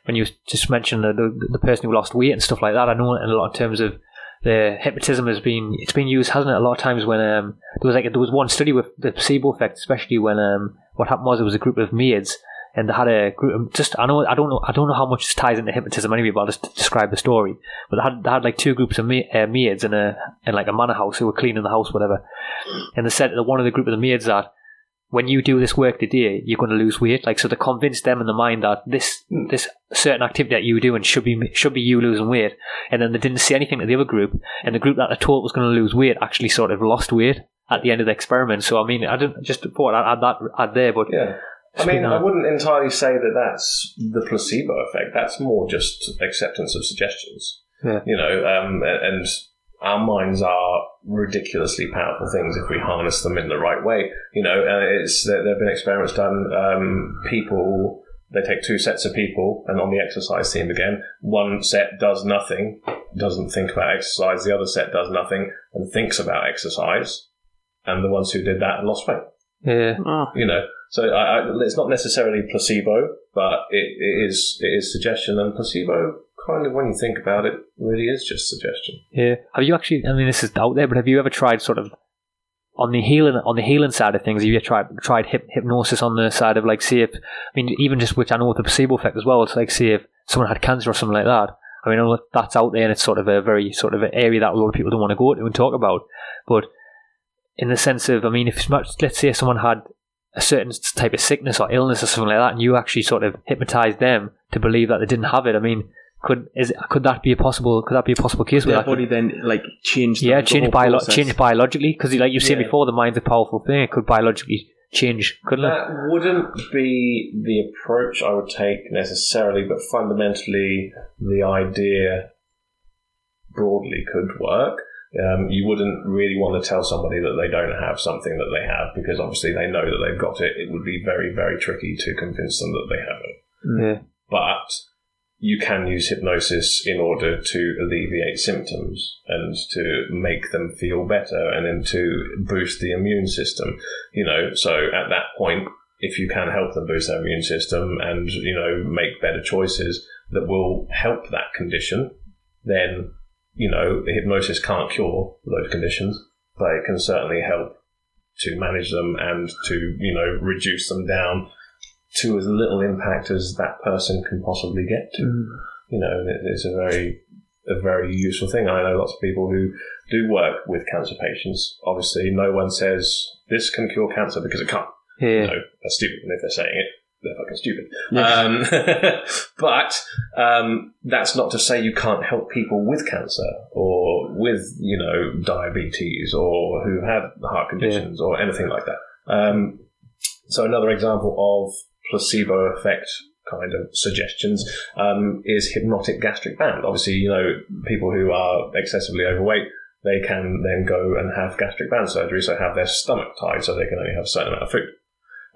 when you just mentioned the, the the person who lost weight and stuff like that. I know in a lot of terms of the hypnotism has been it's been used, hasn't it? A lot of times when um there was like there was one study with the placebo effect, especially when um what happened was it was a group of maids and they had a group just I know I don't know I don't know how much this ties into hypnotism anyway, but I'll just describe the story. But they had they had like two groups of ma- uh, maids in a in like a manor house who were cleaning the house, whatever. And they said that one of the group of the maids that when you do this work today, you're going to lose weight. Like so, they convince them in the mind that this this certain activity that you were doing should be should be you losing weight, and then they didn't say anything to the other group, and the group that they told was going to lose weight actually sort of lost weight at the end of the experiment. So I mean, I didn't just thought I'd add that add there, but Yeah. I mean, I wouldn't entirely say that that's the placebo effect. That's more just acceptance of suggestions. Yeah. You know, um, and our minds are ridiculously powerful things if we harness them in the right way. You know, uh, it's there there have been experiments done. Um, people they take two sets of people, and on the exercise team again, one set does nothing, doesn't think about exercise. The other set does nothing and thinks about exercise. And the ones who did that lost weight yeah, Oh, you know so I, I, it's not necessarily placebo but it, it is it is suggestion and placebo kind of when you think about it really is just suggestion yeah. Have you actually? I mean, this is out there, but have you ever tried sort of on the healing on the healing side of things? Have you tried tried hyp- hypnosis on the side of like, see if I mean, even just which I know with the placebo effect as well. It's like, see if someone had cancer or something like that. I mean, that's out there, and it's sort of a very sort of an area that a lot of people don't want to go to and talk about. But in the sense of, I mean, if much, let's say someone had a certain type of sickness or illness or something like that, and you actually sort of hypnotized them to believe that they didn't have it. I mean, could is could that be a possible? Could that be a possible case? where their that could- body then like changed. yeah, the, the change, whole bio- process. change biologically because, like you've seen Yeah. before, the mind's a powerful thing. It could biologically change, couldn't it? wouldn't be the approach i would take necessarily but fundamentally the idea broadly could work um, you wouldn't really want to tell somebody that they don't have something that they have because obviously they know that they've got it. It would be very, very tricky to convince them that they haven't. Yeah, but you can use hypnosis in order to alleviate symptoms and to make them feel better and then to boost the immune system you know so at that point if you can help them boost their immune system and you know make better choices that will help that condition then you know hypnosis can't cure those conditions but it can certainly help to manage them and to you know reduce them down to as little impact as that person can possibly get to. Mm. You know, it's a very a very useful thing. I know lots of people who do work with cancer patients. Obviously, no one says this can cure cancer because it can't. yeah, No, that's stupid. If they're saying it, they're fucking stupid. Um, but um, that's not to say you can't help people with cancer or with, you know, diabetes or who have heart conditions or anything like that. Um, so another example of placebo effect kind of suggestions um, is hypnotic gastric band. Obviously, you know, people who are excessively overweight, they can then go and have gastric band surgery, so have their stomach tied so they can only have a certain amount of food.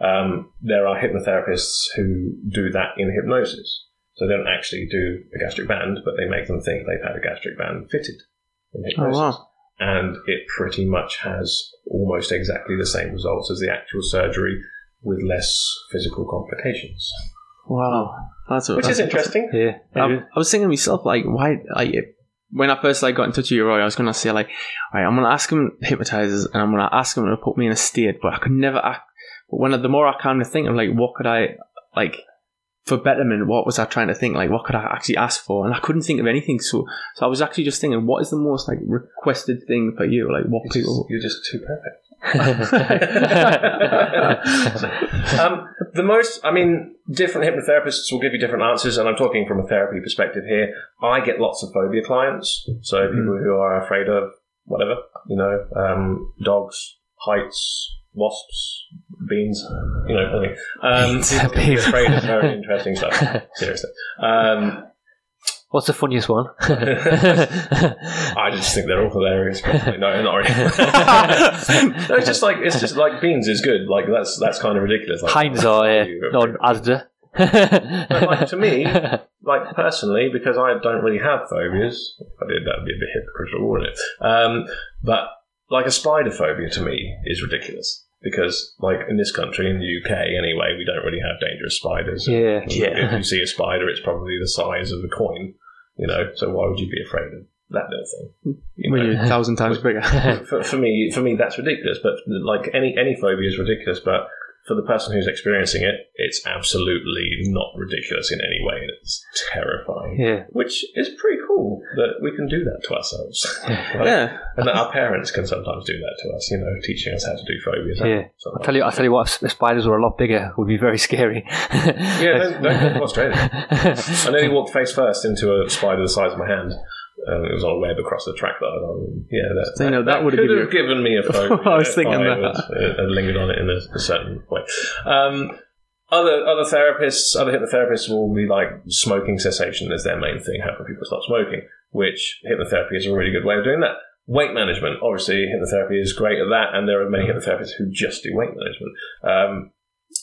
Um, there are hypnotherapists who do that in hypnosis. So they don't actually do a gastric band, but they make them think they've had a gastric band fitted in Oh hypnosis. wow! And it pretty much has almost exactly the same results as the actual surgery. with less physical complications. Wow, that's Which is that's- interesting. Yeah. I, I was thinking to myself, like, why, like, when I first like got in touch with you, Roy, I was gonna say like, all right, I'm gonna ask him hypnotizers, and I'm gonna ask him to put me in a state, but I could never act. But when I, the more I kind of think of like, what could I like for betterment? What was I trying to think? Like, what could I actually ask for? And I couldn't think of anything. So, so I was actually just thinking, what is the most like requested thing for you? Like, what You're people? just, you're just too perfect. um, the most, I mean, different hypnotherapists will give you different answers, and I'm talking from a therapy perspective here. I get lots of phobia clients, so people who are afraid of whatever, you know, um, dogs, heights, wasps, beans, you know, anything. Um, who afraid of very interesting stuff. Seriously. Um, What's the funniest one? I just think they're all hilarious. Probably. No, not really. no, it's just like it's just like beans is good. Like that's that's kind of ridiculous. Like, Heinz uh, not Asda. Like to me, like personally, because I don't really have phobias. If I did, that would be a bit hypocritical, wouldn't it? Um, but like a spider phobia to me is ridiculous because, like in this country, in the UK anyway, we don't really have dangerous spiders. yeah. yeah. If you see a spider, it's probably the size of a coin. You know, so why would you be afraid of that little thing? You When know? you're a thousand times bigger. for, for me, for me, that's ridiculous. But like any any phobia is ridiculous. But for the person who's experiencing it, it's absolutely not ridiculous in any way, and it's terrifying. Yeah. Which is pretty cool that we can do that to ourselves, Right? yeah. and that our parents can sometimes do that to us. You know, teaching us how to do phobias. Yeah. I'll tell you, I'll tell you what, if spiders were a lot bigger, it would be very scary. Yeah, don't, don't go to Australia. I nearly walked face first into a spider the size of my hand. Um, it was on a web across the track that I was on. Yeah, that, So, you know, that would've given have given me a phobia. I was thinking I that. was, uh, lingered on it in a, a certain way. Um, other other therapists, other hypnotherapists will be like smoking cessation is their main thing. How can people stop smoking? Which hypnotherapy is a really good way of doing that. Weight management, obviously, hypnotherapy is great at that, and there are many hypnotherapists who just do weight management. Um,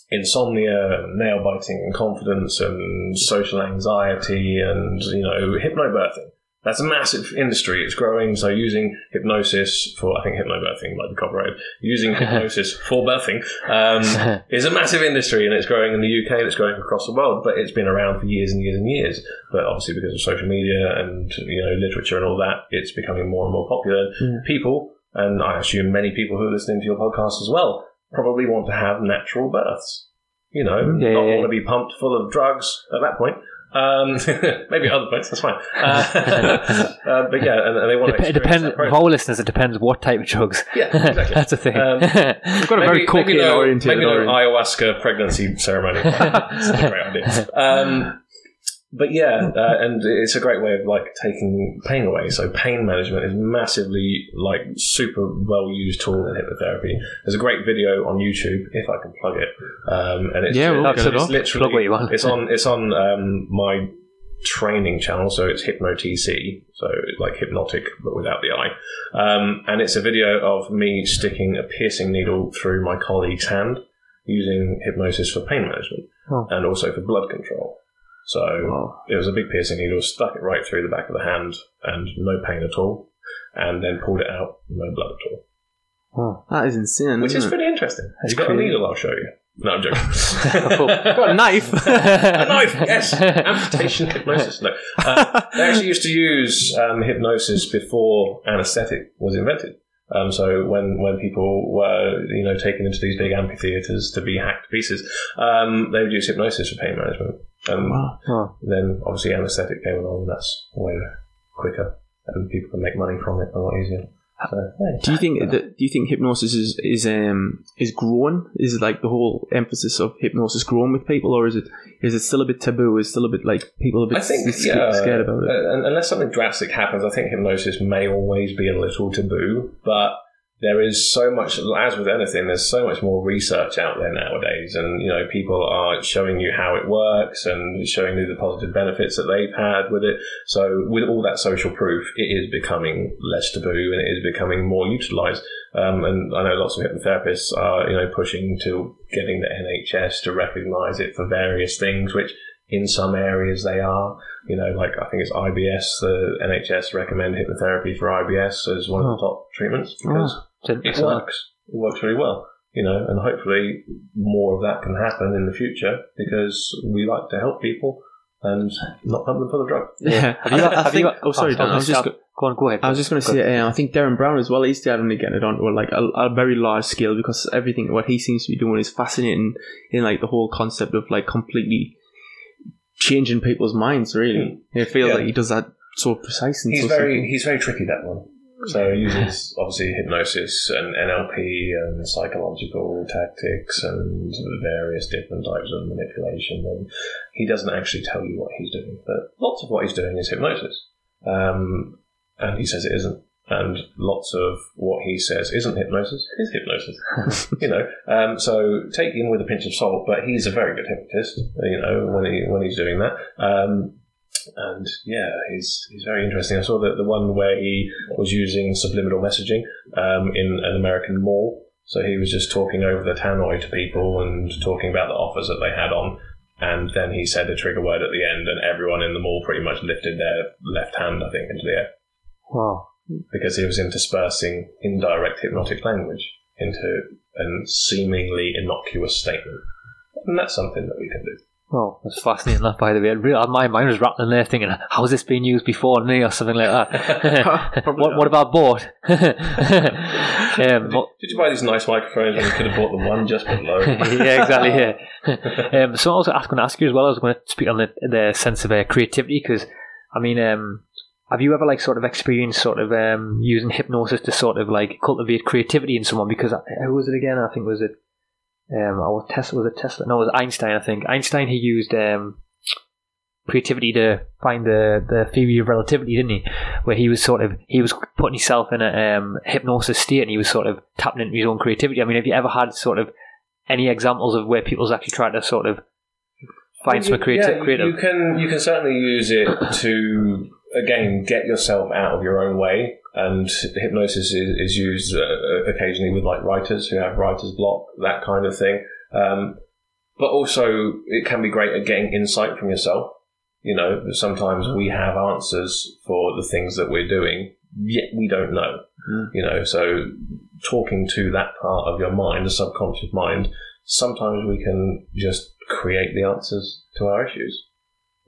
insomnia, nail biting, and confidence, and social anxiety, and you know, hypnobirthing. That's a massive industry. It's growing. So using hypnosis for, I think hypnobirthing might be copyrighted. Using hypnosis for birthing um, is a massive industry, and it's growing in the UK and it's growing across the world. But it's been around for years and years and years. But obviously, because of social media and you know literature and all that, it's becoming more and more popular. People, and I assume many people who are listening to your podcast as well, probably want to have natural births. You know, Yeah, not yeah, want to be pumped full of drugs at that point. Um, maybe other points, that's fine. Uh, uh, but yeah, and, and they want to it depends, for our listeners, it depends what type of drugs. Yeah, exactly. That's the thing. Um, We've got a very cocaine no, oriented. maybe no ayahuasca pregnancy ceremony. It's a great idea. Um, but yeah, uh, and it's a great way of like taking pain away. So pain management is massively like super well used tool in hypnotherapy. There's a great video on YouTube if I can plug it, um, and it's, Yeah, we'll it's, it's literally Plug what you want. it's on it's on um, my training channel, so it's HypnoTC, so like hypnotic but without the eye, Um, and it's a video of me sticking a piercing needle through my colleague's hand using hypnosis for pain management Oh. and also for blood control. So Wow. it was a big piercing needle, stuck it right through the back of the hand and no pain at all, and then pulled it out, no blood at all. Oh. That is insane. Which is isn't it? pretty interesting. That's you got crazy. a needle, I'll show you. No, I'm joking. I've got a knife. a knife, yes. Amputation hypnosis. No, uh, they actually used to use um, hypnosis before anaesthetic was invented. Um, so when when people were you know taken into these big amphitheaters to be hacked to pieces, um, they would use hypnosis for pain management. And Wow. Then obviously anaesthetic came along, and that's way quicker, and people can make money from it a lot easier. So, yeah. Do you think that? Do you think hypnosis is is um is growing? Is it like the whole emphasis of hypnosis growing with people, or is it is it still a bit taboo? Is it still a bit like people are a bit I think s- yeah, scared about it? uh, unless something drastic happens, I think hypnosis may always be a little taboo. But there is so much, as with anything, there's so much more research out there nowadays, and you know, people are showing you how it works and showing you the positive benefits that they've had with it. So, with all that social proof, it is becoming less taboo and it is becoming more utilised. Um, and I know lots of hypnotherapists are, you know, pushing to getting the NHS to recognise it for various things, which in some areas they are. You know, like I think it's IBS. The NHS recommend hypnotherapy for IBS as one of the top treatments because So- it works. It works really well. you know, and hopefully more of that can happen in the future because we like to help people and not pump them full of drugs. Yeah. Have you- I, I have you think, got- oh, sorry, oh, Dan. I was just, go- Go on, go ahead. I was just going to say, uh, I think Derren Brown as well. He's definitely getting it on to like a, a very large scale because everything what he seems to be doing is fascinating in like the whole concept of like completely changing people's minds. Really, it feels Yeah. like he does that so precise and He's so very simple. he's very tricky that one. So he uses obviously hypnosis and NLP and psychological tactics and various different types of manipulation. And he doesn't actually tell you what he's doing, but lots of what he's doing is hypnosis. Um, and he says it isn't. And lots of what he says isn't hypnosis, is hypnosis. you know, um, so take him with a pinch of salt. But he's a very good hypnotist. You know, when he when he's doing that. Um, and yeah, he's he's very interesting. I saw that the one where he was using subliminal messaging um, in an American mall. So he was just talking over the tannoy to people and talking about the offers that they had on. And then he said a trigger word at the end, and everyone in the mall pretty much lifted their left hand, I think, into the air wow. Because he was interspersing indirect hypnotic language into a seemingly innocuous statement. And that's something that we can do. Oh, that's fascinating. That, by the way, really, my mind was rattling there, thinking, "How's this been used before me, or something like that?" What, what about bought? um, Did, did you buy these nice microphones when you could have bought the one just below? yeah, exactly. Yeah. um, so I was going to ask you as well. I was going to speak on the the sense of uh, creativity because, I mean, um, have you ever like sort of experienced sort of um, using hypnosis to sort of like cultivate creativity in someone? Because uh, who was it again? I think was it. Um, I was Tesla. Was it Tesla? No, it was Einstein. I think Einstein. He used um, creativity to find the the theory of relativity, didn't he? Where he was sort of he was putting himself in a um, hypnosis state, and he was sort of tapping into his own creativity. I mean, have you ever had sort of any examples of where people's actually tried to sort of find some You- creati- yeah, creative? You can you can certainly use it to again get yourself out of your own way. And hypnosis is, is used uh, occasionally with like writers who have writer's block, that kind of thing. Um, but also, it can be great at getting insight from yourself. You know, sometimes we have answers for the things that we're doing, yet we don't know. Mm. You know, so talking to that part of your mind, the subconscious mind, sometimes we can just create the answers to our issues,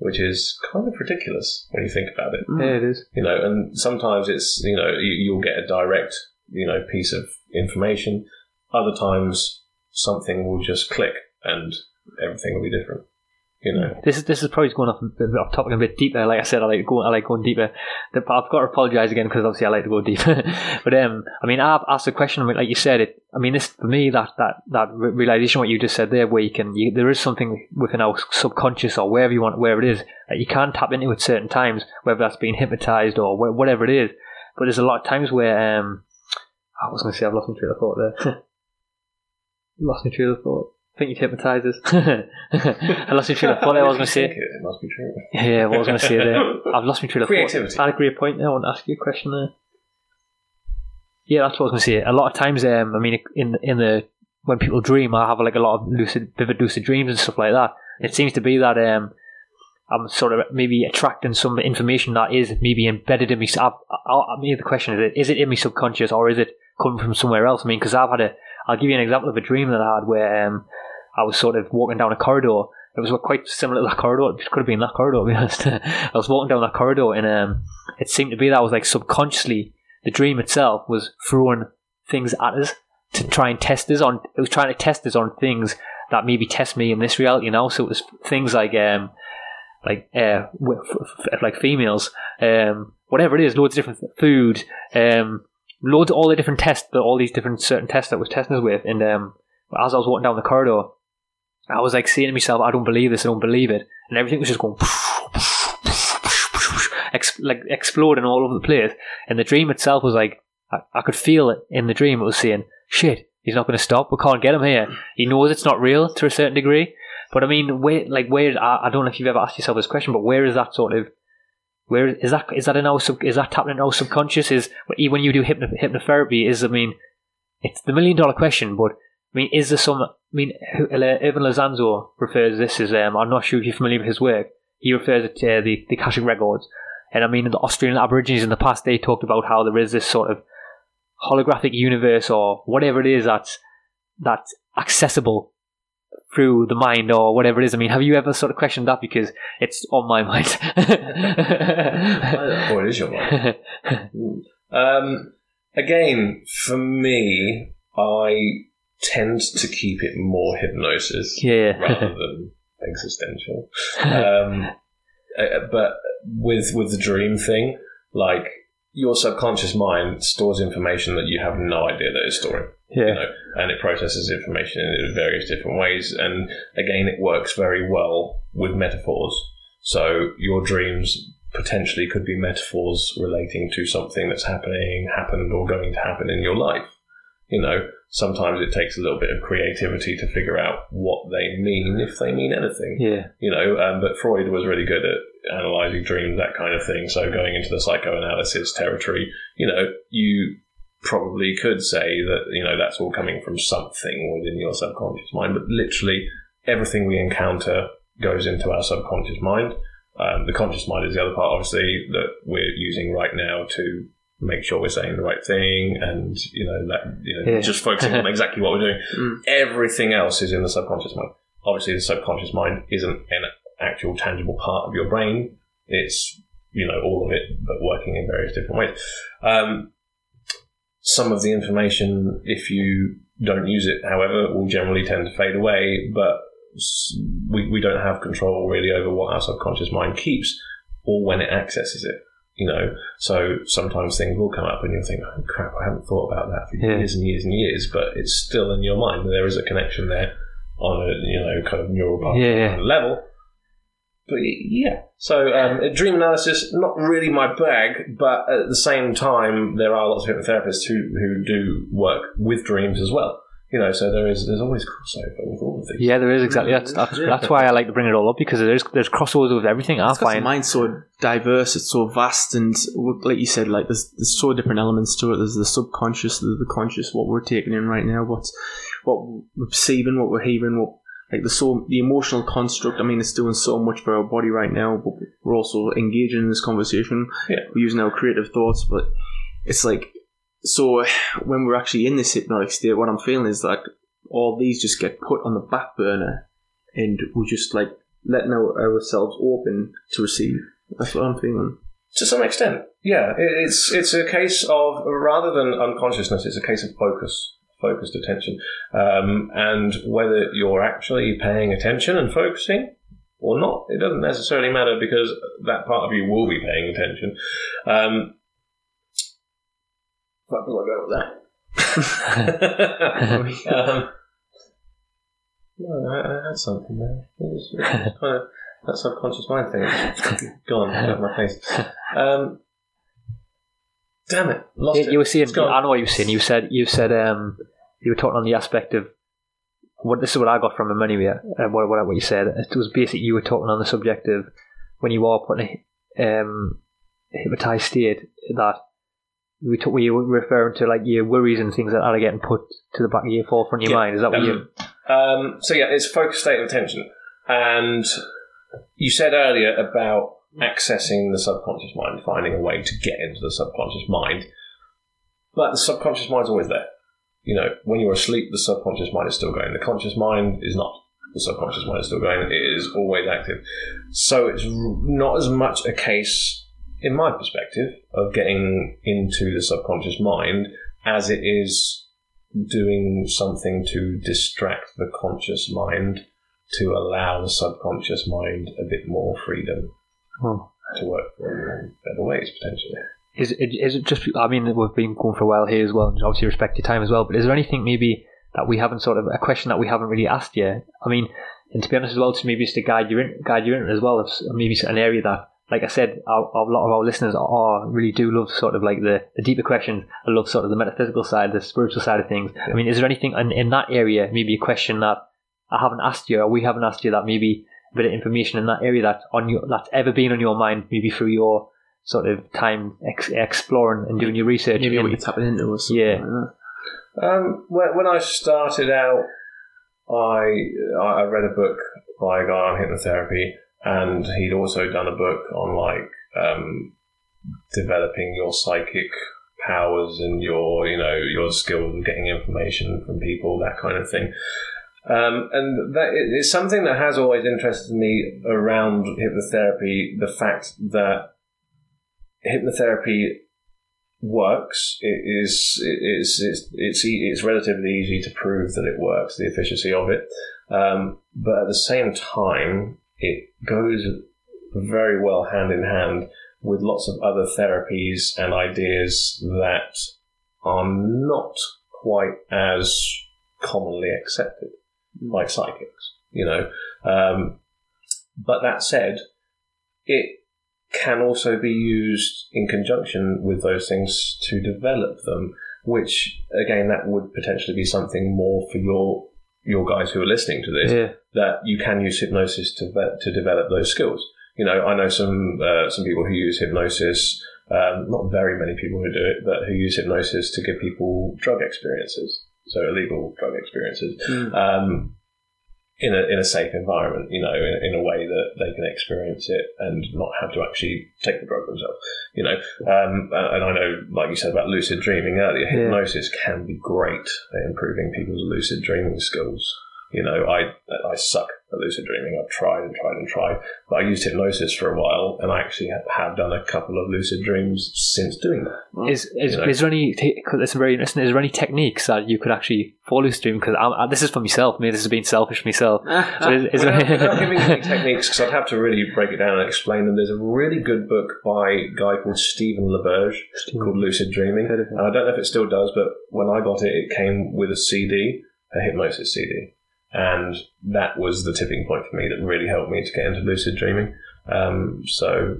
which is kind of ridiculous when you think about it. Mm. yeah, it is. You know, and sometimes it's you know you, you'll get a direct you know piece of information. Other times something will just click and everything will be different. You know, This is this is probably going off, off topic a bit deeper. Like I said, I like going I like going deeper. The- I've got to apologise again because obviously I like to go deeper. but um, I mean, I've asked a question. Like you said, it. I mean, this for me that that that realization what you just said there, where you can you, there is something within our subconscious or wherever you want, wherever it is, that you can tap into at certain times, whether that's being hypnotized or wh- whatever it is. But there's a lot of times where um, I was going to say I've lost my train of thought there. lost my train of thought. I think you'd hypnotise us. I lost my train of thought. I was going to say. It, must be true. Yeah, what was going to say there? I've lost my train of thought. Creativity. I agree a great point there. I want to ask you a question there. Yeah, that's what I was going to say. A lot of times, um, I mean, in in the when people dream, I have like a lot of lucid, vivid lucid dreams and stuff like that. It seems to be that um, I'm sort of maybe attracting some information that is maybe embedded in me. So I've, I, I mean, the question is: Is it in me subconscious or is it coming from somewhere else? I mean, because I've had a. I'll give you an example of a dream that I had where um, I was sort of walking down a corridor. It was quite similar to that corridor. It could have been that corridor, to be honest. I was walking down that corridor, and um, it seemed to be that I was like subconsciously the dream itself was throwing things at us to try and test us on. It was trying to test us on things that maybe test me in this reality. You know, so it was things like um, like uh, like females, um, whatever it is, loads of different food, um, loads of all the different tests, but all these different certain tests that was testing us with. And um, as I was walking down the corridor, I was like saying to myself, I don't believe this, I don't believe it, and everything was just going. Like exploding all over the place, and the dream itself was like I, I could feel it in the dream. It was saying, "Shit, he's not going to stop. We can't get him here." He knows it's not real to a certain degree, but I mean, where, like, where? I, I don't know if you've ever asked yourself this question, but where is that sort of? Where is that? Is that in our sub? Is that tapping in our subconscious? Is when you do hypno, hypnotherapy? Is I mean, it's the million dollar question. But I mean, is there some? I mean, Ervin Laszlo refers this as. Um, I'm not sure if you're familiar with his work. He refers it to uh, the the Akashic records, and I mean, the Australian Aborigines in the past they talked about how there is this sort of holographic universe or whatever it is that's that's accessible through the mind or whatever it is. I mean, have you ever sort of questioned that because it's on my mind? Or it is your mind. Um, again, for me, I tend to keep it more hypnosis yeah. rather than existential. Um, uh, but with with the dream thing, like your subconscious mind stores information that you have no idea that it's storing. You yeah. know, and it processes information in various different ways. And again, it works very well with metaphors. So your dreams potentially could be metaphors relating to something that's happening, happened, or going to happen in your life. You know, sometimes it takes a little bit of creativity to figure out what they mean, if they mean anything. Yeah. You know, um, but Freud was really good at analyzing dreams, that kind of thing. So going into the psychoanalysis territory, you know, you probably could say that you know that's all coming from something within your subconscious mind, but literally everything we encounter goes into our subconscious mind. Um, the conscious mind is the other part, obviously, that we're using right now to make sure we're saying the right thing, and you know that you know Yeah. just focusing on exactly what we're doing. Mm. Everything else is in the subconscious mind. Obviously, the subconscious mind isn't an actual tangible part of your brain. It's you know all of it, but working in various different ways. Um, some of the information, if you don't use it, however, will generally tend to fade away, but we, we don't have control really over what our subconscious mind keeps or when it accesses it. You know, so sometimes things will come up and you'll think, oh, crap, I haven't thought about that for Yeah. years and years and years, but it's still in your mind. There is a connection there on a, you know, kind of neural Yeah, yeah. level. But yeah, so um, dream analysis not really my bag, but at the same time, there are lots of hypnotherapists who who do work with dreams as well. You know, so there is there's always crossover with all of these. Yeah, there is exactly. That's, that's, Yeah. that's why I like to bring it all up because there's there's crossovers with everything. I It's got the find. mind's so diverse, it's so vast, and like you said, like there's, there's so different elements to it. There's the subconscious, the, the conscious, what we're taking in right now, what's what we're perceiving, what we're hearing, what like the so the emotional construct. I mean, it's doing so much for our body right now, but we're also engaging in this conversation. Yeah. We're using our creative thoughts, but it's like so when we're actually in this hypnotic state, what I'm feeling is like all these just get put on the back burner, and we're just like letting our, ourselves open to receive. That's what I'm feeling. To some extent, yeah. It's it's a case of rather than unconsciousness, it's a case of focus, focused attention, um, and whether you're actually paying attention and focusing or not, it doesn't necessarily matter because that part of you will be paying attention. Um, where will I go with that? um, no, I, I had something there. It was, it was kind of that subconscious mind thing. Gone out of my face. Um, damn it, lost You, it. you were saying. I know what you were saying. You said you said um you were talking on the aspect of what this is what I got from him anyway. Uh, what, what what you said it was basically you were talking on the subject of when you are putting a um, hypnotized state that we took were you referring to like your worries and things that are getting put to the back of your forefront of your Yeah, mind. Is that what you? Um, so yeah, it's focused state of attention, and you said earlier about accessing the subconscious mind, finding a way to get into the subconscious mind, but the subconscious mind's always there. You know, when you're asleep, the subconscious mind is still going. The conscious mind is not. The subconscious mind is still going. It is always active. So it's not as much a case, in my perspective, of getting into the subconscious mind as it is doing something to distract the conscious mind to allow the subconscious mind a bit more freedom Oh. to work in better ways potentially. Is it, is it just? I mean, we've been going for a while here as well, and obviously respect your time as well. But is there anything maybe that we haven't sort of a question that we haven't really asked yet? I mean, and to be honest as well, to maybe just to guide you in, guide you in as well. Maybe an area that, like I said, a lot of our listeners are really do love sort of like the, the deeper questions. I love sort of the metaphysical side, the spiritual side of things. I mean, is there anything in, in that area, maybe a question that I haven't asked you, or we haven't asked you that maybe a bit of information in that area that on your that's ever been on your mind, maybe through your sort of time ex- exploring and doing your research. Maybe in- what you're tapping into or something Yeah. like that. Um, when, when I started out, I I read a book by a guy on hypnotherapy, and he'd also done a book on like um, developing your psychic powers and your you know your skills of getting information from people, that kind of thing. Um, and that is something that has always interested me around hypnotherapy. The fact that hypnotherapy works. It is it is it's it's it's relatively easy to prove that it works, the efficiency of it. Um, but at the same time, it goes very well hand in hand with lots of other therapies and ideas that are not quite as commonly accepted, like psychics. You know, um, but that said, it can also be used in conjunction with those things to develop them. Which again, that would potentially be something more for your your guys who are listening to this. Yeah. That you can use hypnosis to to develop those skills. You know, I know some uh, some people who use hypnosis. Um, not very many people who do it, but who use hypnosis to give people drug experiences, so illegal drug experiences. Mm. Um, in a in a safe environment, you know, in, in a way that they can experience it and not have to actually take the drug themselves, you know. Um, and I know, like you said about lucid dreaming earlier, Yeah. hypnosis can be great at improving people's lucid dreaming skills. You know, I I suck at lucid dreaming. I've tried and tried and tried, but I used hypnosis for a while, and I actually have, have done a couple of lucid dreams since doing that. Hmm. Is is, You know. is there any? Because it's very interesting. Is there any techniques that you could actually follow stream? Because this is for myself. Maybe this is being selfish myself. So is, is without, there, without giving any techniques, because I'd have to really break it down and explain them. There's a really good book by a guy called Stephen LaBerge called Lucid Dreaming. Heard of him. And I don't know if it still does, but when I got it, it came with a CD, a hypnosis CD. And that was the tipping point for me that really helped me to get into lucid dreaming. Um, so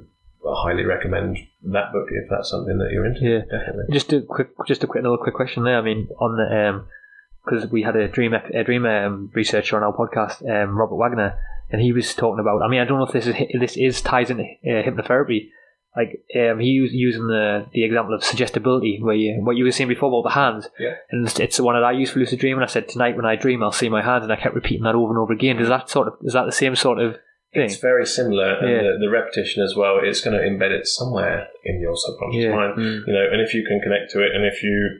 I highly recommend that book if that's something that you're into. Yeah. Definitely. just a quick, just a quick, another quick question there. I mean, on the um, because we had a dream, a dream um, researcher on our podcast, um, Robert Waggoner, and he was talking about. I mean, I don't know if this is this is ties into uh, hypnotherapy. Like um, he was using the the example of suggestibility, where you what you were saying before about the hands. Yeah. And it's, it's the one that I use for lucid dreaming. And I said tonight when I dream, I'll see my hands, and I kept repeating that over and over again. Is that sort of is that the same sort of thing? It's very similar, and Yeah. the, the repetition as well. It's going to embed it somewhere in your subconscious Yeah. mind, Mm. you know. And if you can connect to it, and if you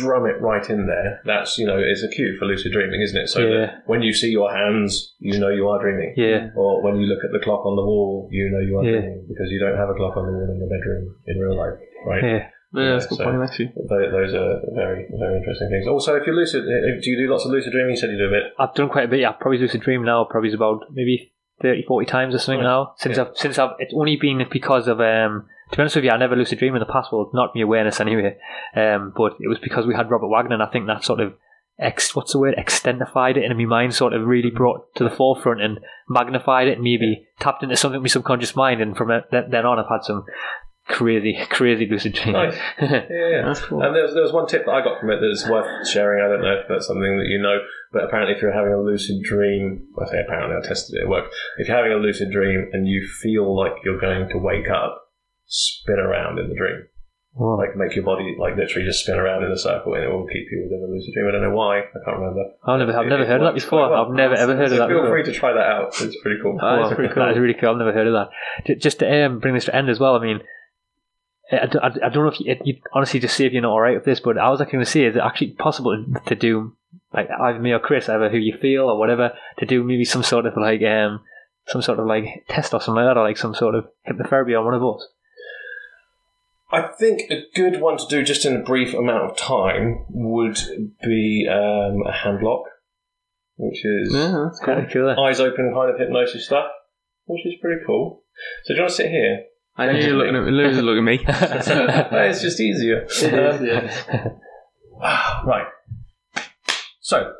drum it right in there, that's you know is a cue for lucid dreaming, isn't it? So Yeah. that when you see your hands, you know you are dreaming. Yeah. Or when you look at the clock on the wall, you know you are Yeah. dreaming because you don't have a clock on the wall in your bedroom in real life, right? Yeah. Yeah, that's a good So- point, actually. Those are very, very interesting things. Also, if you're lucid, do you do lots of lucid dreaming? You said you do a bit. I've done quite a bit. Yeah, probably lucid dream now. Probably about maybe 30, 40 times or something Right. now. Since Yeah. I've since I've it's only been because of um. To be honest with you, I never lucid dream in the past. Well, not my awareness anyway. Um, but it was because we had Robert Waggoner, and I think that sort of ex what's the word extendified it, in my mind sort of really brought to the forefront and magnified it, and maybe tapped into something in my subconscious mind. And from then on, I've had some crazy, crazy lucid dreams. Nice. Yeah, yeah. That's cool. And there was, there was one tip that I got from it that is worth sharing. I don't know if that's something that you know, but apparently, if you're having a lucid dream, I say apparently, I tested it, it worked. If you're having a lucid dream and you feel like you're going to wake up, spin around in the dream. Like, make your body, like, literally just spin around in a circle and it will keep you within a lucid dream. I don't know why. I can't remember. I've never, I've It- never it heard of that before. well. I've never ever heard So of that Feel before. free to try that out. It's pretty cool. Ah, Wow, pretty cool. is really cool. I've never heard of that. Just to um, bring this to end as well, I mean, I don't know if you, you honestly just see if you're not alright with this, but I was actually going to say, is it actually possible to do, like, either me or Chris, either who you feel or whatever, to do maybe some sort of like, um, some sort of like test or something like that, or like some sort of hypnotherapy on one of us? I think a good one to do just in a brief amount of time would be um, a hand lock, which is Yeah, that's cool. Kind of cool. eyes open kind of hypnosis stuff, which is pretty cool. So do you want to sit here? I know you're looking at Lou's looking at me. it's just easier. Um, right. So,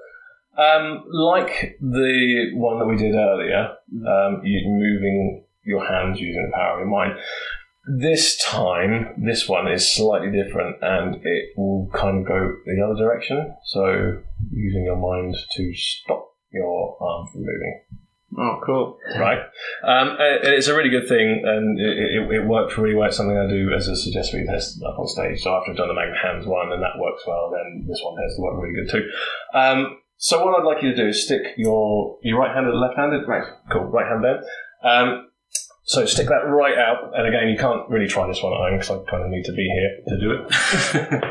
um, like the one that we did earlier, um, you moving your hands using the power of your mind. This time, this one is slightly different, and it will kind of go the other direction. So, using your mind to stop your arm from moving Oh, cool. right? Um, and it's a really good thing, and it, it, it worked really well. It's something I do as a suggestibility test up on stage. So after I've done the Magnet Hands one, and that works well, then this one tends to work really good too. Um, so what I'd like you to do is stick your your right hand or left handed, right? Cool, right hand there. Um, So stick that right out, and again, you can't really try this one at home because I kind of need to be here to do it.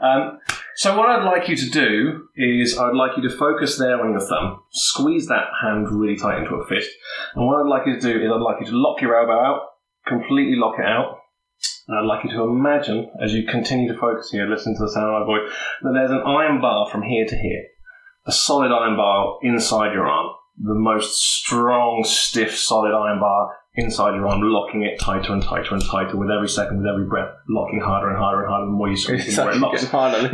um, so what I'd like you to do is I'd like you to focus there on your thumb, squeeze that hand really tight into a fist, and what I'd like you to do is I'd like you to lock your elbow out, completely lock it out, and I'd like you to imagine, as you continue to focus here, listen to the sound of my voice, that there's an iron bar from here to here, a solid iron bar inside your arm, the most strong, stiff, solid iron bar inside your arm, locking it tighter and tighter and tighter with every second, with every breath, locking harder and harder and harder. The more you squeeze, the more it locks.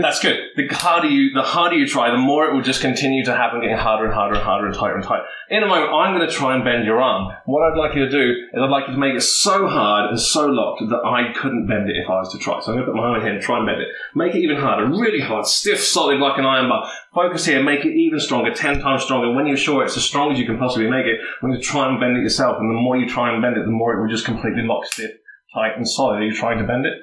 That's good. The harder you, the harder you try, the more it will just continue to happen, getting harder and harder and harder and tighter and tighter. In a moment, I'm going to try and bend your arm. What I'd like you to do is I'd like you to make it so hard and so locked that I couldn't bend it if I was to try. So I'm going to put my arm in here and try and bend it. Make it even harder, really hard, stiff, solid like an iron bar. Focus here, make it even stronger, ten times stronger. When you're sure it's as strong as you can possibly make it, I'm going to try and bend it yourself. And the more you try and bend it, the more it will just completely lock stiff, tight, and solid. Are you trying to bend it?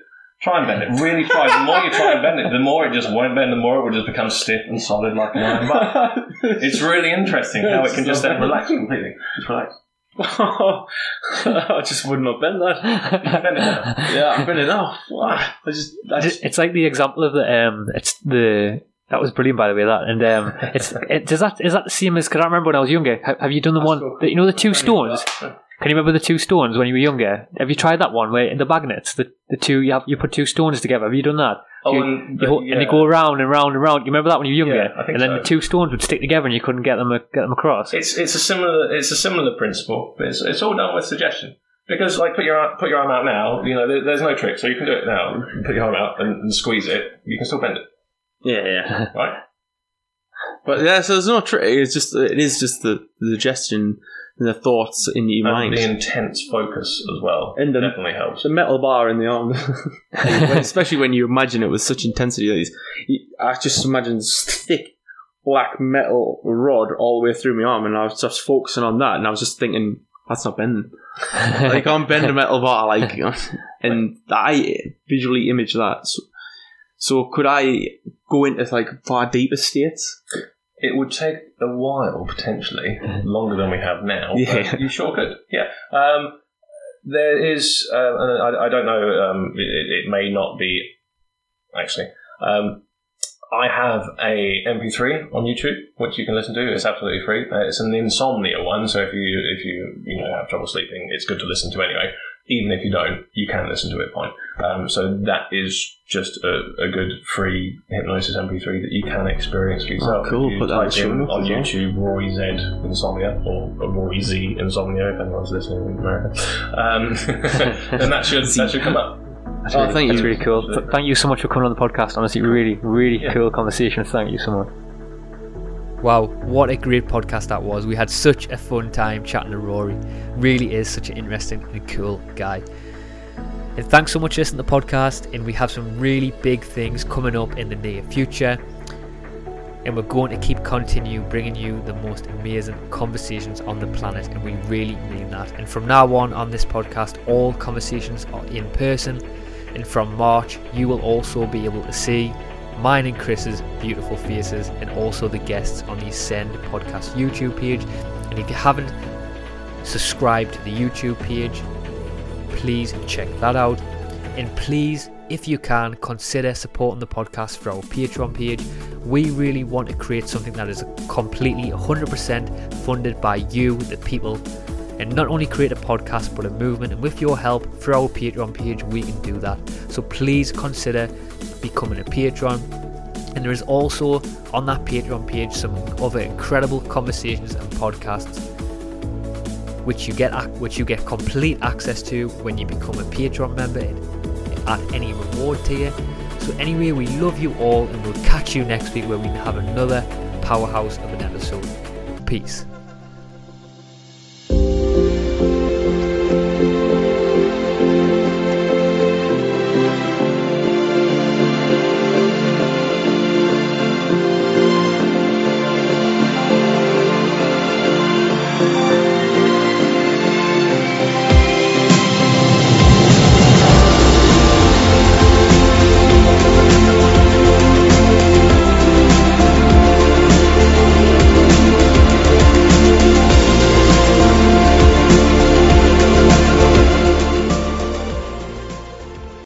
Try and bend it. Really try. The more you try and bend it, the more it just won't bend. The more it will just become stiff and solid like an iron bar. It's really interesting how it can just then relax completely. Just relax. I just would not bend that. Bend it now. Yeah, I'm bending now. I just, I It's, just it's like the example of the um, it's the that was brilliant by the way that and um, it's it, does that is that the same as because I remember when I was younger. Have, have you done the one that, you know the two stones? Can you remember the two stones when you were younger? Have you tried that one where in the magnets the, the two you have you put two stones together? Have you done that? Oh, you, and you the- ho- and they go around and round and round. You remember that when you were younger? Yeah, I think and then so. the two stones would stick together and you couldn't get them get them across. It's it's a similar it's a similar principle, but it's, it's all done with suggestion. Because like put your arm, put your arm out now, you know there, there's no trick, so you can do it now. You put your arm out and, and squeeze it. You can still bend it, yeah, yeah. right? But yeah, so there's no trick. It's just it is just the, the suggestion and the thoughts in your And mind. the intense focus as well And the- definitely helps. The metal bar in the arm, When- especially when you imagine it with such intensity. You- I just imagine this thick black metal rod all the way through my arm, and I was just focusing on that, and I was just thinking, that's not bending. like, I can't bend a metal bar, like, and I visually image that. So, so could I go into like far deeper states? It would take a while, potentially longer than we have now. Yeah. you sure could. Yeah. Um, there is, uh, I, I don't know. Um, it, it may not be actually. Um, I have a MP3 on YouTube which you can listen to. It's absolutely free. Uh, it's an insomnia one, so if you if you you know have trouble sleeping, it's good to listen to anyway. Even if you don't, you can listen to it fine. Um, so that is just a, a good free hypnosis MP3 that you can experience for yourself. Oh, cool. You Put that in type the show in on as well. YouTube Rory Zed Insomnia or Rory Z Insomnia if anyone's listening in America, um, then that should that should come up. That's, Oh, really, thank that's you. really cool. Thank you so much for coming on the podcast. Honestly, really, really Yeah. cool conversation. Thank you so much. Wow, what a great podcast that was. We had such a fun time chatting to Rory. Really is such an interesting and cool guy. And thanks so much for listening to the podcast. And we have some really big things coming up in the near future. And we're going to keep continue bringing you the most amazing conversations on the planet. And we really mean that. And from now on, on this podcast, all conversations are in person. And from March, you will also be able to see mine and Chris's beautiful faces and also the guests on the Zed Podcast YouTube page. And if you haven't subscribed to the YouTube page, please check that out. And please, if you can, consider supporting the podcast through our Patreon page. We really want to create something that is completely 100% funded by you, the people, and not only create a podcast but a movement. And with your help through our Patreon page, we can do that. So please consider becoming a patron. And there is also on that Patreon page some other incredible conversations and podcasts which you get which you get complete access to when you become a Patreon member at any reward tier. So anyway, we love you all and we'll catch you next week where we have another powerhouse of an episode. Peace.